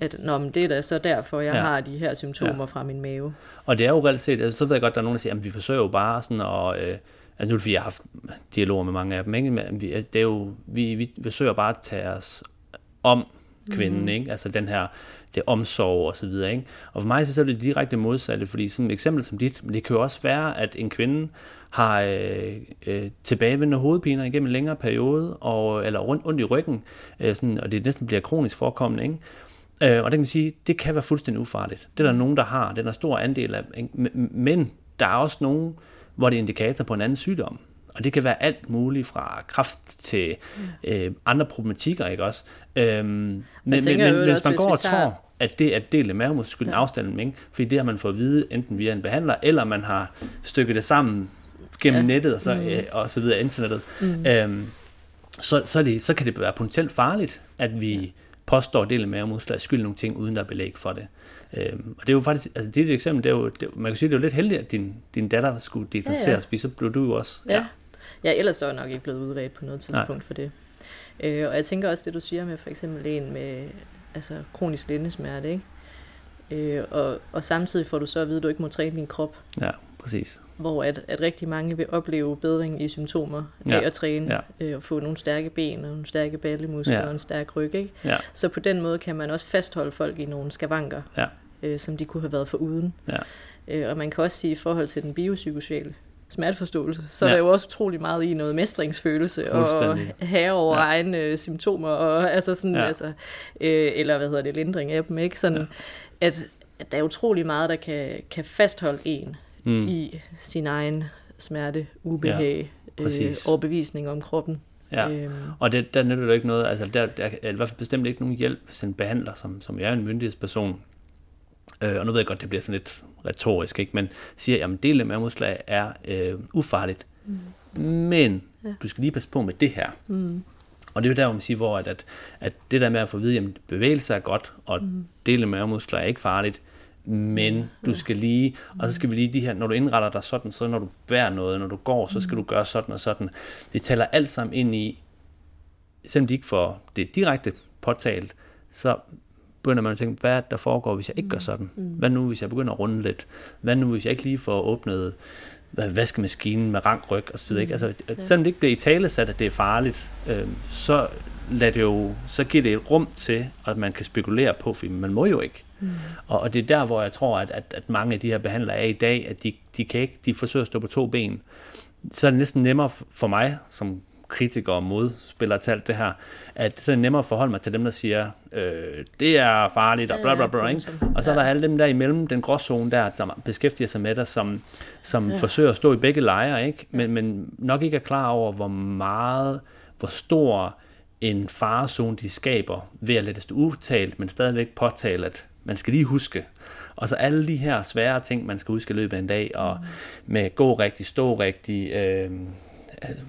at Nå, men det er da så derfor, jeg Ja. har de her symptomer ja. fra min mave. Og det er jo reelt set, altså, så ved jeg godt, der er nogen, der siger, at vi forsøger jo bare sådan at... Øh, altså nu er det, fordi jeg har haft dialoger med mange af dem, ikke? Men vi, det er jo, vi, vi forsøger bare at tage os om kvinden, mm. ikke? Altså den her, det omsorg og så videre, ikke? Og for mig så er det direkte modsatte, fordi sådan et eksempel som dit, det kan jo også være, at en kvinde har øh, øh, tilbagevendende hovedpiner igennem en længere periode, og, eller rundt, ondt i ryggen, øh, sådan, og det næsten bliver kronisk forekommende, ikke? Øh, og det kan man sige, det kan være fuldstændig ufarligt. Det er der nogen, der har. Det er der stor andel af. ikke? Men der er også nogen, hvor det er indikator på en anden sygdom. Og det kan være alt muligt fra kræft til øh, andre problematikker, ikke også? Øhm, men men, men jo hvis også, man hvis går vi og tager- tror, at det er del af mavemuskeln ja. afstanden, ikke? fordi det har man fået at vide, enten via en behandler, eller man har stykket det sammen gennem ja. Ja. nettet og så, mm. øh, og så videre, internettet. Mm. Øhm, så, så, det, så kan det være potentielt farligt, at vi påstår, at del af mavemuskler er skyld nogle ting, uden der er belæg for det. Øhm, og det er jo faktisk, altså det er et eksempel, det er jo, det, man kan sige, det er jo lidt heldigt, at din, din datter skulle diagnosticeres, ja, ja. fordi så blev du jo også, Ja. ja, ellers så er jeg nok ikke blevet udredt på noget tidspunkt Nej. For det. Øh, og jeg tænker også, det du siger med for eksempel en med altså, kronisk lindesmerte, ikke? Øh, og, og samtidig får du så at vide, at du ikke må træne din krop, ja, præcis. hvor at, at rigtig mange vil opleve bedring i symptomer Ja, af at træne, ja. øh, og få nogle stærke ben og nogle stærke ballemuskler Ja. og en stærk ryg. Ikke? Ja, Så på den måde kan man også fastholde folk i nogle skavanker, Ja. øh, som de kunne have været for uden. Ja. Øh, og man kan også sige, i forhold til den biopsykosociale smerteforståelse, så ja. Ja. er der jo også utrolig meget i noget mestringsfølelse og have over Ja. egne øh, symptomer, og altså sådan, Ja. altså, øh, eller hvad hedder det, lindring af dem, ikke? Sådan, Ja. at, at der er utrolig meget, der kan, kan fastholde en mm. i sin egen smerte, ubehag, ja, præcis. øh, overbevisning om kroppen. ja. Øhm, Og det, der nytter det jo ikke noget, altså der, der er i hvert fald bestemt ikke nogen hjælp, hvis en behandler, som, som jeg er en myndighedsperson, øh, og nu ved jeg godt, det bliver sådan lidt retorisk, ikke? men siger, jamen del af mavemuskler er øh, ufarligt, mm. men ja. Du skal lige passe på med det her. mm, Og det er jo der, hvor man siger, hvor at, at, at det der med at få at vide, at bevægelse er godt, og mm. del af mavemuskler er ikke farligt, men du skal lige, og så skal vi lige de her, når du indretter dig sådan, så når du bærer noget, når du går, så skal du gøre sådan og sådan. Det taler alt sammen ind i, selvom de ikke får det direkte påtalt, så begynder man at tænke, hvad er der foregår, hvis jeg ikke gør sådan? Hvad nu, hvis jeg begynder at runde lidt? Hvad nu, hvis jeg ikke lige får åbnet vaskemaskinen med rank ryg og så ikke? Altså, selvom det ikke bliver i tale sat, at det er farligt, øh, så lad det jo, så giver det et rum til, at man kan spekulere på, for man må jo ikke. Mm. Og, og det er der, hvor jeg tror, at, at, at mange af de her behandlere er i dag, at de, de kan ikke, de forsøger at stå på to ben. Så er det næsten nemmere for mig, som kritikere og modspillere til alt det her, at så er det nemmere at forholde mig til dem, der siger, øh, det er farligt, og bla bla bla, ikke? Og så er der alle dem der imellem, den gråzone der, der beskæftiger sig med dig, som, som ja. forsøger at stå i begge lejre, ikke? Men, men nok ikke er klar over, hvor meget, hvor stor en farezone de skaber, ved at lade det stå udtalt, men stadigvæk påtale, at man skal lige huske, og så alle de her svære ting, man skal huske i løbet af en dag, og mm. med gå rigtig, stå rigtig, øh,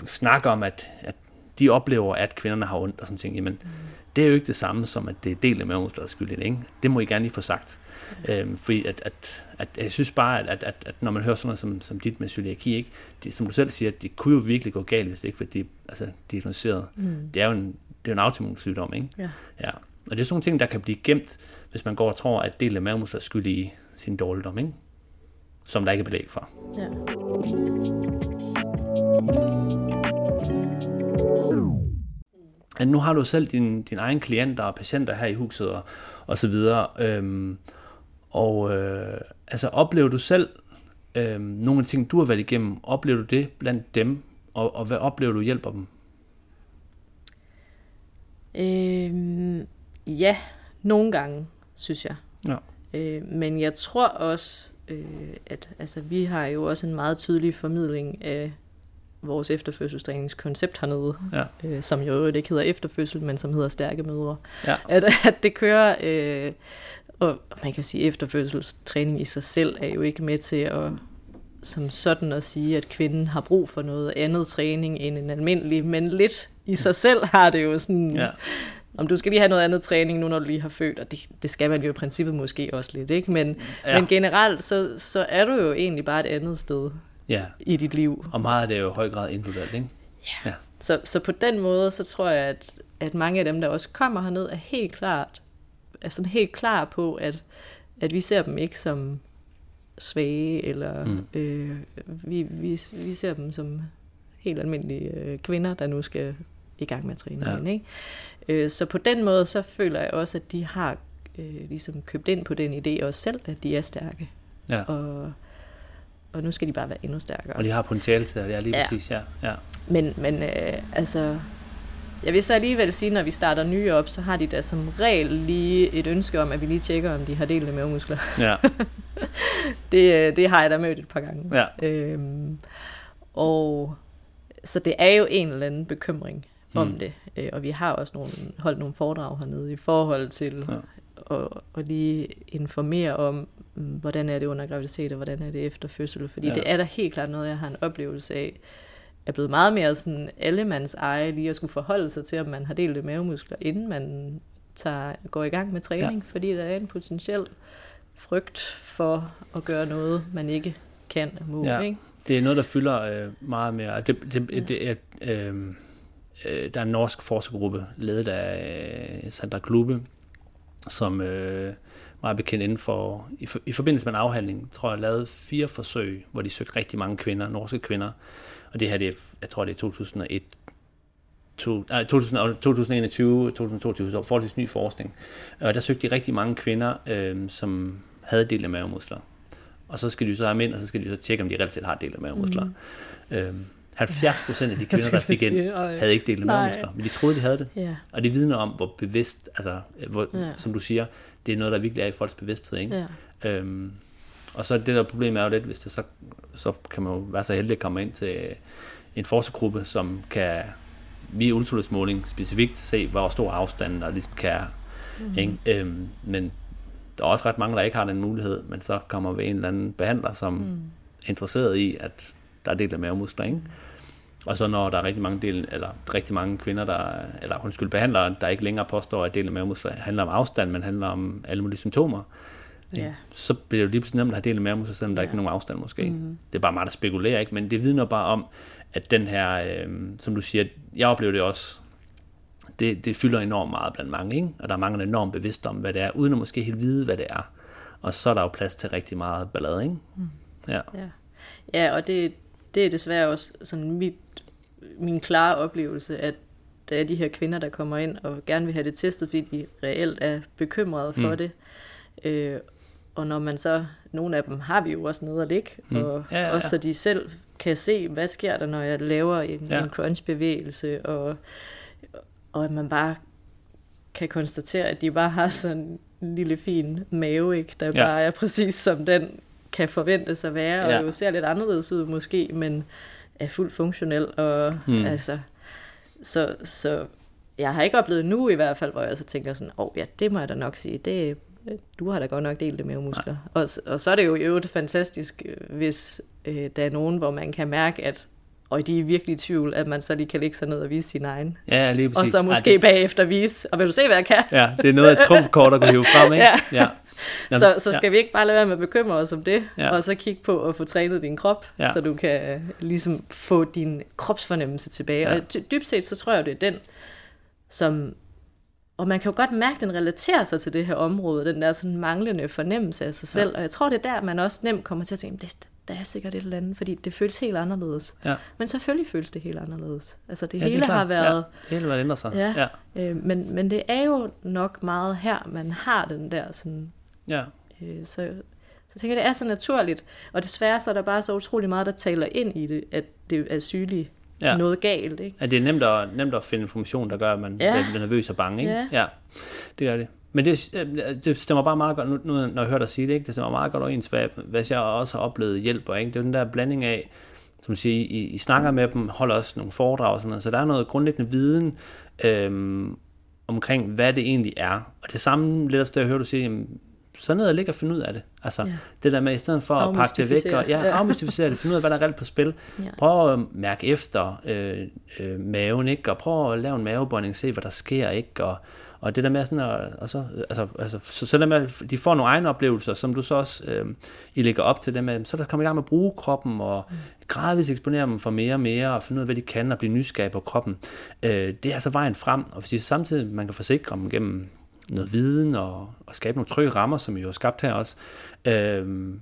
snakke om, at, at de oplever, at kvinderne har ondt og sådan ting, jamen, mm. det er jo ikke det samme som, at det er del af mavemusklers skyld, ikke? Det må I gerne lige få sagt. Mm. Øhm, fordi at, at, at, jeg synes bare, at, at, at, at når man hører sådan noget som, som dit med cøliaki, ikke? Det, som du selv siger, det kunne jo virkelig gå galt, hvis det ikke var de, altså, diagnoseret. Mm. Det er jo en, det er en autoimmun sygdom, ikke? Ja. ja. Og det er sådan nogle ting, der kan blive gemt, hvis man går og tror, at del af mavemuskler er skyld i sin dårligdom, ikke? Som der ikke er belæg for. Ja. At nu har du selv din, din egen klienter og patienter her i huset og, og så videre. Øhm, og øh, altså oplever du selv øhm, nogle af de ting, du har været igennem, oplever du det blandt dem, og, og hvad oplever du hjælper dem? Øhm, ja, nogle gange, synes jeg. Ja. Øh, men jeg tror også, øh, at altså, vi har jo også en meget tydelig formidling af vores efterfødselstræningskoncept hernede, ja. øh, som jo ikke hedder efterfødsel, men som hedder stærke mødre. Ja. At, at det kører, øh, og man kan sige, at efterfødselstræning i sig selv er jo ikke med til at som sådan at sige, at kvinden har brug for noget andet træning end en almindelig, men lidt i sig selv har det jo sådan, ja. om du skal lige have noget andet træning nu, når du lige har født, og det, det skal man jo i princippet måske også lidt, ikke? Men, ja. men generelt, så, så er du jo egentlig bare et andet sted ja. i dit liv. Og meget af det er jo i høj grad individuelt, ikke? Ja. ja. Så, så på den måde, så tror jeg, at, at mange af dem, der også kommer herned, er helt klart, er sådan helt klar på, at, at vi ser dem ikke som svage, eller mm. øh, vi, vi, vi ser dem som helt almindelige øh, kvinder, der nu skal i gang med at træne ja. ikke? Øh, så på den måde, så føler jeg også, at de har øh, ligesom købt ind på den idé også selv, at de er stærke. Ja. Og, og nu skal de bare være endnu stærkere. Og de har potentiale til det, ja, lige ja. præcis, ja. ja. Men, men øh, altså, jeg vil så alligevel sige, når vi starter nye op, så har de da som regel lige et ønske om, at vi lige tjekker, om de har delte mavemuskler. Ja. det, øh, det har jeg da mødt et par gange. Ja. Øhm, og så det er jo en eller anden bekymring mm. om det. Øh, og vi har også nogle, holdt nogle foredrag hernede i forhold til at, at lige informere om, mm, hvordan er det under graviditet, og hvordan er det efter fødsel. Fordi ja. det er da helt klart noget, jeg har en oplevelse af, er blevet meget mere sådan allemands eje, lige at skulle forholde sig til, om man har delt mavemuskler, inden man tager, går i gang med træning, ja. fordi der er en potentiel frygt for at gøre noget, man ikke kan må. Ja. Ikke? Det er noget, der fylder øh, meget mere. Det, det, ja. det er, øh, øh, der er en norsk forskergruppe, ledet af øh, Sandra Klube, som øh, meget bekendt inden for, i, for, i forbindelse med en afhandling, tror jeg, lavede fire forsøg, hvor de søgte rigtig mange kvinder, norske kvinder, og det her, det er, jeg tror, det er 2001, to, nej, 2021, 2022, så forholdsvis ny forskning. Og der søgte de rigtig mange kvinder, øh, som havde del af mavemuskler. Og så skal de så have mænd, og så skal de så tjekke, om de reelt set har del af mavemuskler. Mm. Øh, 70 procent af de kvinder, der fik ind, havde ikke del af mavemuskler, men de troede, de havde det. Ja. Og det vidner om, hvor bevidst, altså, hvor, ja. som du siger, det er noget, der virkelig er i folks bevidsthed. Ikke? Ja. Øhm, og så det der problem er jo lidt, hvis det så, så kan man jo være så heldig at komme ind til en forskergruppe, som kan via ultralydsmåling specifikt se, hvor stor afstanden der ligesom kan mm. ikke? Øhm, men der er også ret mange, der ikke har den mulighed, men så kommer vi en eller anden behandler, som mm. er interesseret i, at der er del af mavemuskler, ikke? Mm. Og så når der er rigtig mange, del, eller rigtig mange kvinder, der, eller undskyld, behandlere, der ikke længere påstår, at del af mavemuskler handler om afstand, men handler om alle mulige symptomer, ja. så bliver det jo lige pludselig nemt at have del af mavemuskler, selvom ja. der er ikke er nogen afstand måske. Mm-hmm. Det er bare meget, der spekulerer, ikke? men det vidner bare om, at den her, øh, som du siger, jeg oplever det også, det, det fylder enormt meget blandt mange, ikke? og der er mange, der er enormt bevidste om, hvad det er, uden at måske helt vide, hvad det er. Og så er der jo plads til rigtig meget ballade, ikke? Mm. Ja. ja. Ja, og det, det er desværre også sådan mit, min klare oplevelse, at der er de her kvinder, der kommer ind og gerne vil have det testet, fordi de reelt er bekymrede for mm. det. Øh, og når man så, nogle af dem har vi jo også nede at ligge, mm. og ja, ja, ja. også så de selv kan se, hvad sker der, når jeg laver en, Ja. en crunch-bevægelse, og, og at man bare kan konstatere, at de bare har sådan en lille fin mave, ikke? der ja. bare er præcis som den kan forventes at være, Ja. og jo ser lidt anderledes ud måske, men er fuldt funktionel, og hmm. altså, så, så jeg har ikke oplevet nu i hvert fald, hvor jeg så tænker sådan, åh oh, ja, det må jeg da nok sige, det, du har da godt nok delt det med muskler. Og, og så er det jo i øvrigt fantastisk, øh, hvis øh, der er nogen, hvor man kan mærke, at og de er virkelig i tvivl, at man så lige kan lægge sig ned og vise sin egen. Ja, lige præcis. Og så måske Ej, bagefter vise, og vil du se, hvad jeg kan? Ja, det er noget af et trumfkort, der kan hive frem, ikke? Ja. ja. Jamen, så, så skal vi ikke bare lade være med at bekymre os om det, Ja. ja. og så kigge på at få trænet din krop, Ja. ja. så du kan øh, ligesom få din kropsfornemmelse tilbage. Ja. Ja. Og dy- dybt set, så tror jeg, det er den, som... Og man kan jo godt mærke, at den relaterer sig til det her område, den der sådan manglende fornemmelse af sig selv. Ja. Og jeg tror, det er der, man også nemt kommer til at tænke, det, der er sikkert et eller andet, fordi det føles helt anderledes. Ja. Men selvfølgelig føles det helt anderledes. Altså det Ja, ja, det hele klart. har været... Ja, det hele hvad ændrer sig. Ja. ja. Øh, men, men det er jo nok meget her, man har den der sådan ja. Øh, så, så tænker jeg, det er så naturligt. Og desværre så er der bare så utrolig meget, der taler ind i det, at det er sygeligt Ja. noget galt. Ikke? At det er nemt at, nemt at finde information, der gør, at man Ja. bliver nervøs og bange. Ikke? Ja. ja. Det gør det. Men det, øh, det stemmer bare meget godt, nu, nu når jeg hører dig sige det, ikke? det stemmer meget godt overens, hvad, hvad jeg også har oplevet hjælper. Ikke? Det er den der blanding af, som siger, I, I snakker med dem, holder også nogle foredrag og sådan noget, så der er noget grundlæggende viden øhm, omkring, hvad det egentlig er. Og det samme lidt også det, jeg hører du sige, jamen, så ned og ligge og finde ud af det. Altså, ja. Det der med, i stedet for at pakke det væk, og ja, Afmystificere. Det, finde ud af, hvad der er reelt på spil. Ja. Prøv at mærke efter øh, øh, maven, ikke? Og prøv at lave en mavebøjning, se hvad der sker, ikke? Og, og det der med sådan at, og så, altså, altså, så, så der med, at de får nogle egne oplevelser, som du så også øh, I lægger op til dem med, så der kommer i gang med at bruge kroppen, og mm. gradvist eksponere dem for mere og mere, og finde ud af, hvad de kan, og blive nysgerrige på kroppen. Øh, det er altså vejen frem, og hvis samtidig man kan forsikre dem gennem noget viden, og, og skabe nogle trygge rammer, som I jo har skabt her også, øh,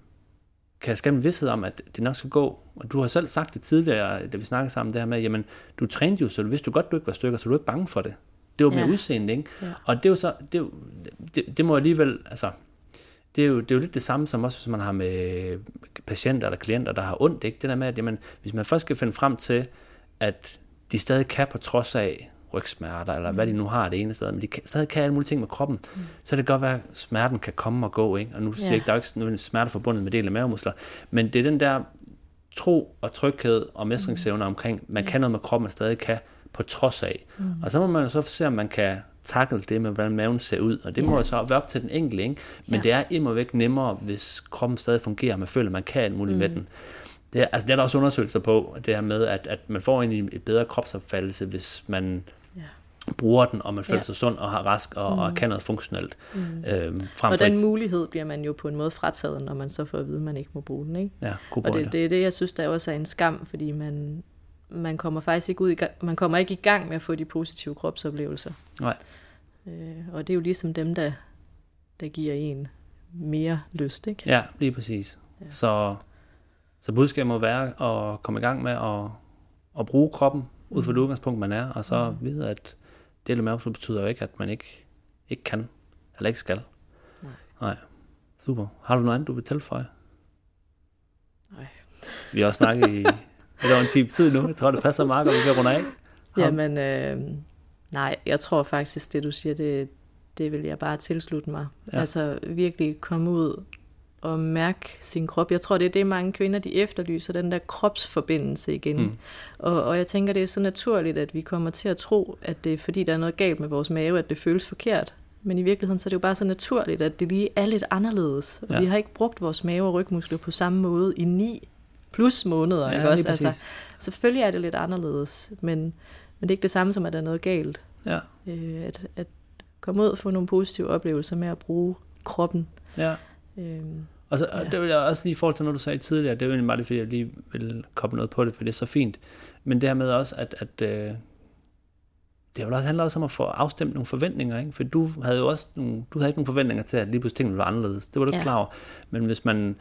kan skabe en vidsthed om, at det nok skal gå. Og du har selv sagt det tidligere, da vi snakkede sammen, det her med, jamen, du trænede jo, så du vidste du godt, du ikke var stykker, så du er ikke bange for det. Det var med Ja. udseende, ikke? Ja. Og det er jo så, det, er jo, det, det må alligevel, altså, det er, jo, det er jo lidt det samme som også, hvis man har med patienter eller klienter, der har ondt, ikke? Det der med, at jamen, hvis man først skal finde frem til, at de stadig kan på trods af rygsmerter, eller hvad de nu har det ene sted, men de kan, stadig kan alle mulige ting med kroppen, mm. så kan det godt være, at smerten kan komme og gå, ikke? Og nu siger jeg Ja. ikke, der er ikke smerte forbundet med del af mavemuskler, men det er den der tro og tryghed og mestringsevne omkring, man kan noget med kroppen, man stadig kan på trods af. Mm. Og så må man jo så se, om man kan takle det med, hvordan maven ser ud, og det må Ja. jo så være op til den enkelte, ikke? Men Ja. det er immer væk nemmere, hvis kroppen stadig fungerer, og man føler, at man kan alt muligt mm. med den. Det er, altså, det er der også undersøgelser på, det her med, at, at man får egentlig et bedre kropsopfattelse, hvis man. Bruger den, og man føler Ja. sig sund og har rask og, mm. og kan noget funktionelt. Mm. Øhm, frem Og den et- mulighed bliver man jo på en måde frataget, når man så får at vide, at man ikke må bruge den. Ikke? Ja, god Og det, det er det, jeg synes, der også er en skam, fordi man, man kommer faktisk ikke ud i gang, man kommer ikke i gang med at få de positive kropsoplevelser. Nej. Øh, og det er jo ligesom dem, der, der giver en mere lyst, ikke? Ja, lige præcis. Ja. Ja. Så, så budskabet må være at komme i gang med at, at bruge kroppen ud fra det udgangspunkt, man er, og så mm. vide, at del af mavemuskel betyder jo ikke, at man ikke, ikke kan, eller ikke skal. Nej. Nej. Super. Har du noget andet, du vil tilføje? Nej. Vi har også snakket i lidt over en time tid nu. Jeg tror, det passer meget godt, vi kan runde af. Har- Jamen, øh, nej, jeg tror faktisk, det du siger, det, det vil jeg bare tilslutte mig. Ja. Altså virkelig komme ud og mærke sin krop. Jeg tror, det er det, mange kvinder de efterlyser, den der kropsforbindelse igen. Mm. Og, og jeg tænker, det er så naturligt, at vi kommer til at tro, at det er fordi, der er noget galt med vores mave, at det føles forkert. Men i virkeligheden så er det jo bare så naturligt, at det lige er lidt anderledes. Og Ja. Vi har ikke brugt vores mave og rygmuskler på samme måde i ni plus måneder. Ja, ikke også? lige præcis. Altså, selvfølgelig er det lidt anderledes, men, men det er ikke det samme som, at der er noget galt. Ja, Øh, at, at komme ud og få nogle positive oplevelser med at bruge kroppen. ja. Øh, Og, så, og Ja. det vil jeg også lige i forhold til noget, du sagde tidligere, det er jo egentlig bare lige, fordi jeg lige vil koble noget på det, for det er så fint. Men det her med også, at, at øh, det også handler også om at få afstemt nogle forventninger, ikke? For du havde jo også nogle, du havde ikke nogen forventninger til, at lige pludselig tingene var anderledes. Det var du Ja. klar over. Men hvis man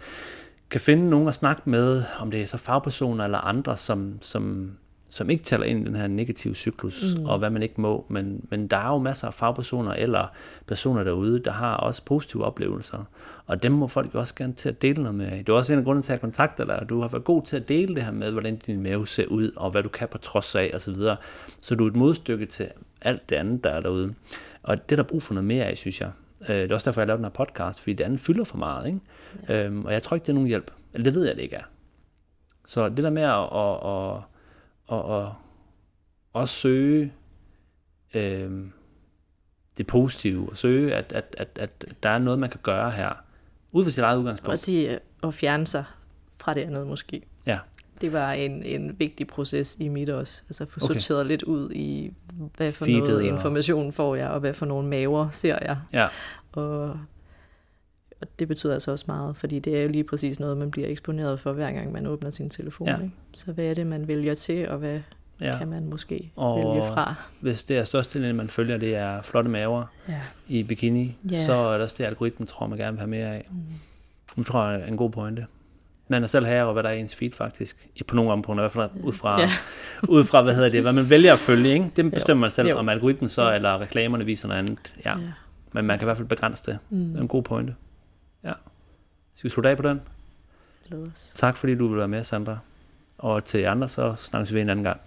kan finde nogen at snakke med, om det er så fagpersoner eller andre, som, som, som ikke taler ind i den her negative cyklus, mm. og hvad man ikke må, men, men der er jo masser af fagpersoner eller personer derude, der har også positive oplevelser, og dem må folk jo også gerne til at dele noget med. Det er også en af grunden til at kontakte dig, du har været god til at dele det her med, hvordan din mave ser ud, og hvad du kan på trods af, osv. Så, videre. så du er et modstykke til alt det andet, der er derude. Og det er der brug for noget mere af, synes jeg. Øh, det er også derfor, jeg lavede den her podcast, fordi det andet fylder for meget. Ikke? Ja. Øhm, og jeg tror ikke, det er nogen hjælp. Eller det ved jeg, det ikke er. Så det der med at, at, at, at, at, at søge øh, det positive, og søge, at, at, at, at der er noget, man kan gøre her, ud fra sit eget udgangspunkt. Også i at fjerne sig fra det andet måske. Ja. Det var en, en vigtig proces i mit også. Altså få okay. sorteret lidt ud i, hvad for Feedet noget information får jeg, og hvad for nogle maver ser jeg. Ja. Og, og det betyder altså også meget, fordi det er jo lige præcis noget, man bliver eksponeret for, hver gang man åbner sin telefon. Ja. Ikke? Så hvad er det, man vælger til, og hvad ja. kan man måske og vælge fra? hvis det er størstedelen, man følger, det er flotte maver ja. i bikini, ja. så er det også det, algoritmen tror, man gerne vil have mere af. Mm. Nu tror jeg er en god pointe man er selv her over, hvad der er i ens feed faktisk. På nogle områder, i hvert fald ud fra, ja. ud fra, hvad hedder det, hvad man vælger at følge, ikke? Det bestemmer jo. man selv, jo. om algoritmen så, eller reklamerne viser noget andet. Ja. ja. Men man kan i hvert fald begrænse det. Mm. Det er en god pointe. Skal vi slutte af på den? Lad os. Tak fordi du vil være med, Sandra. Og til jer andre, så snakkes vi en anden gang.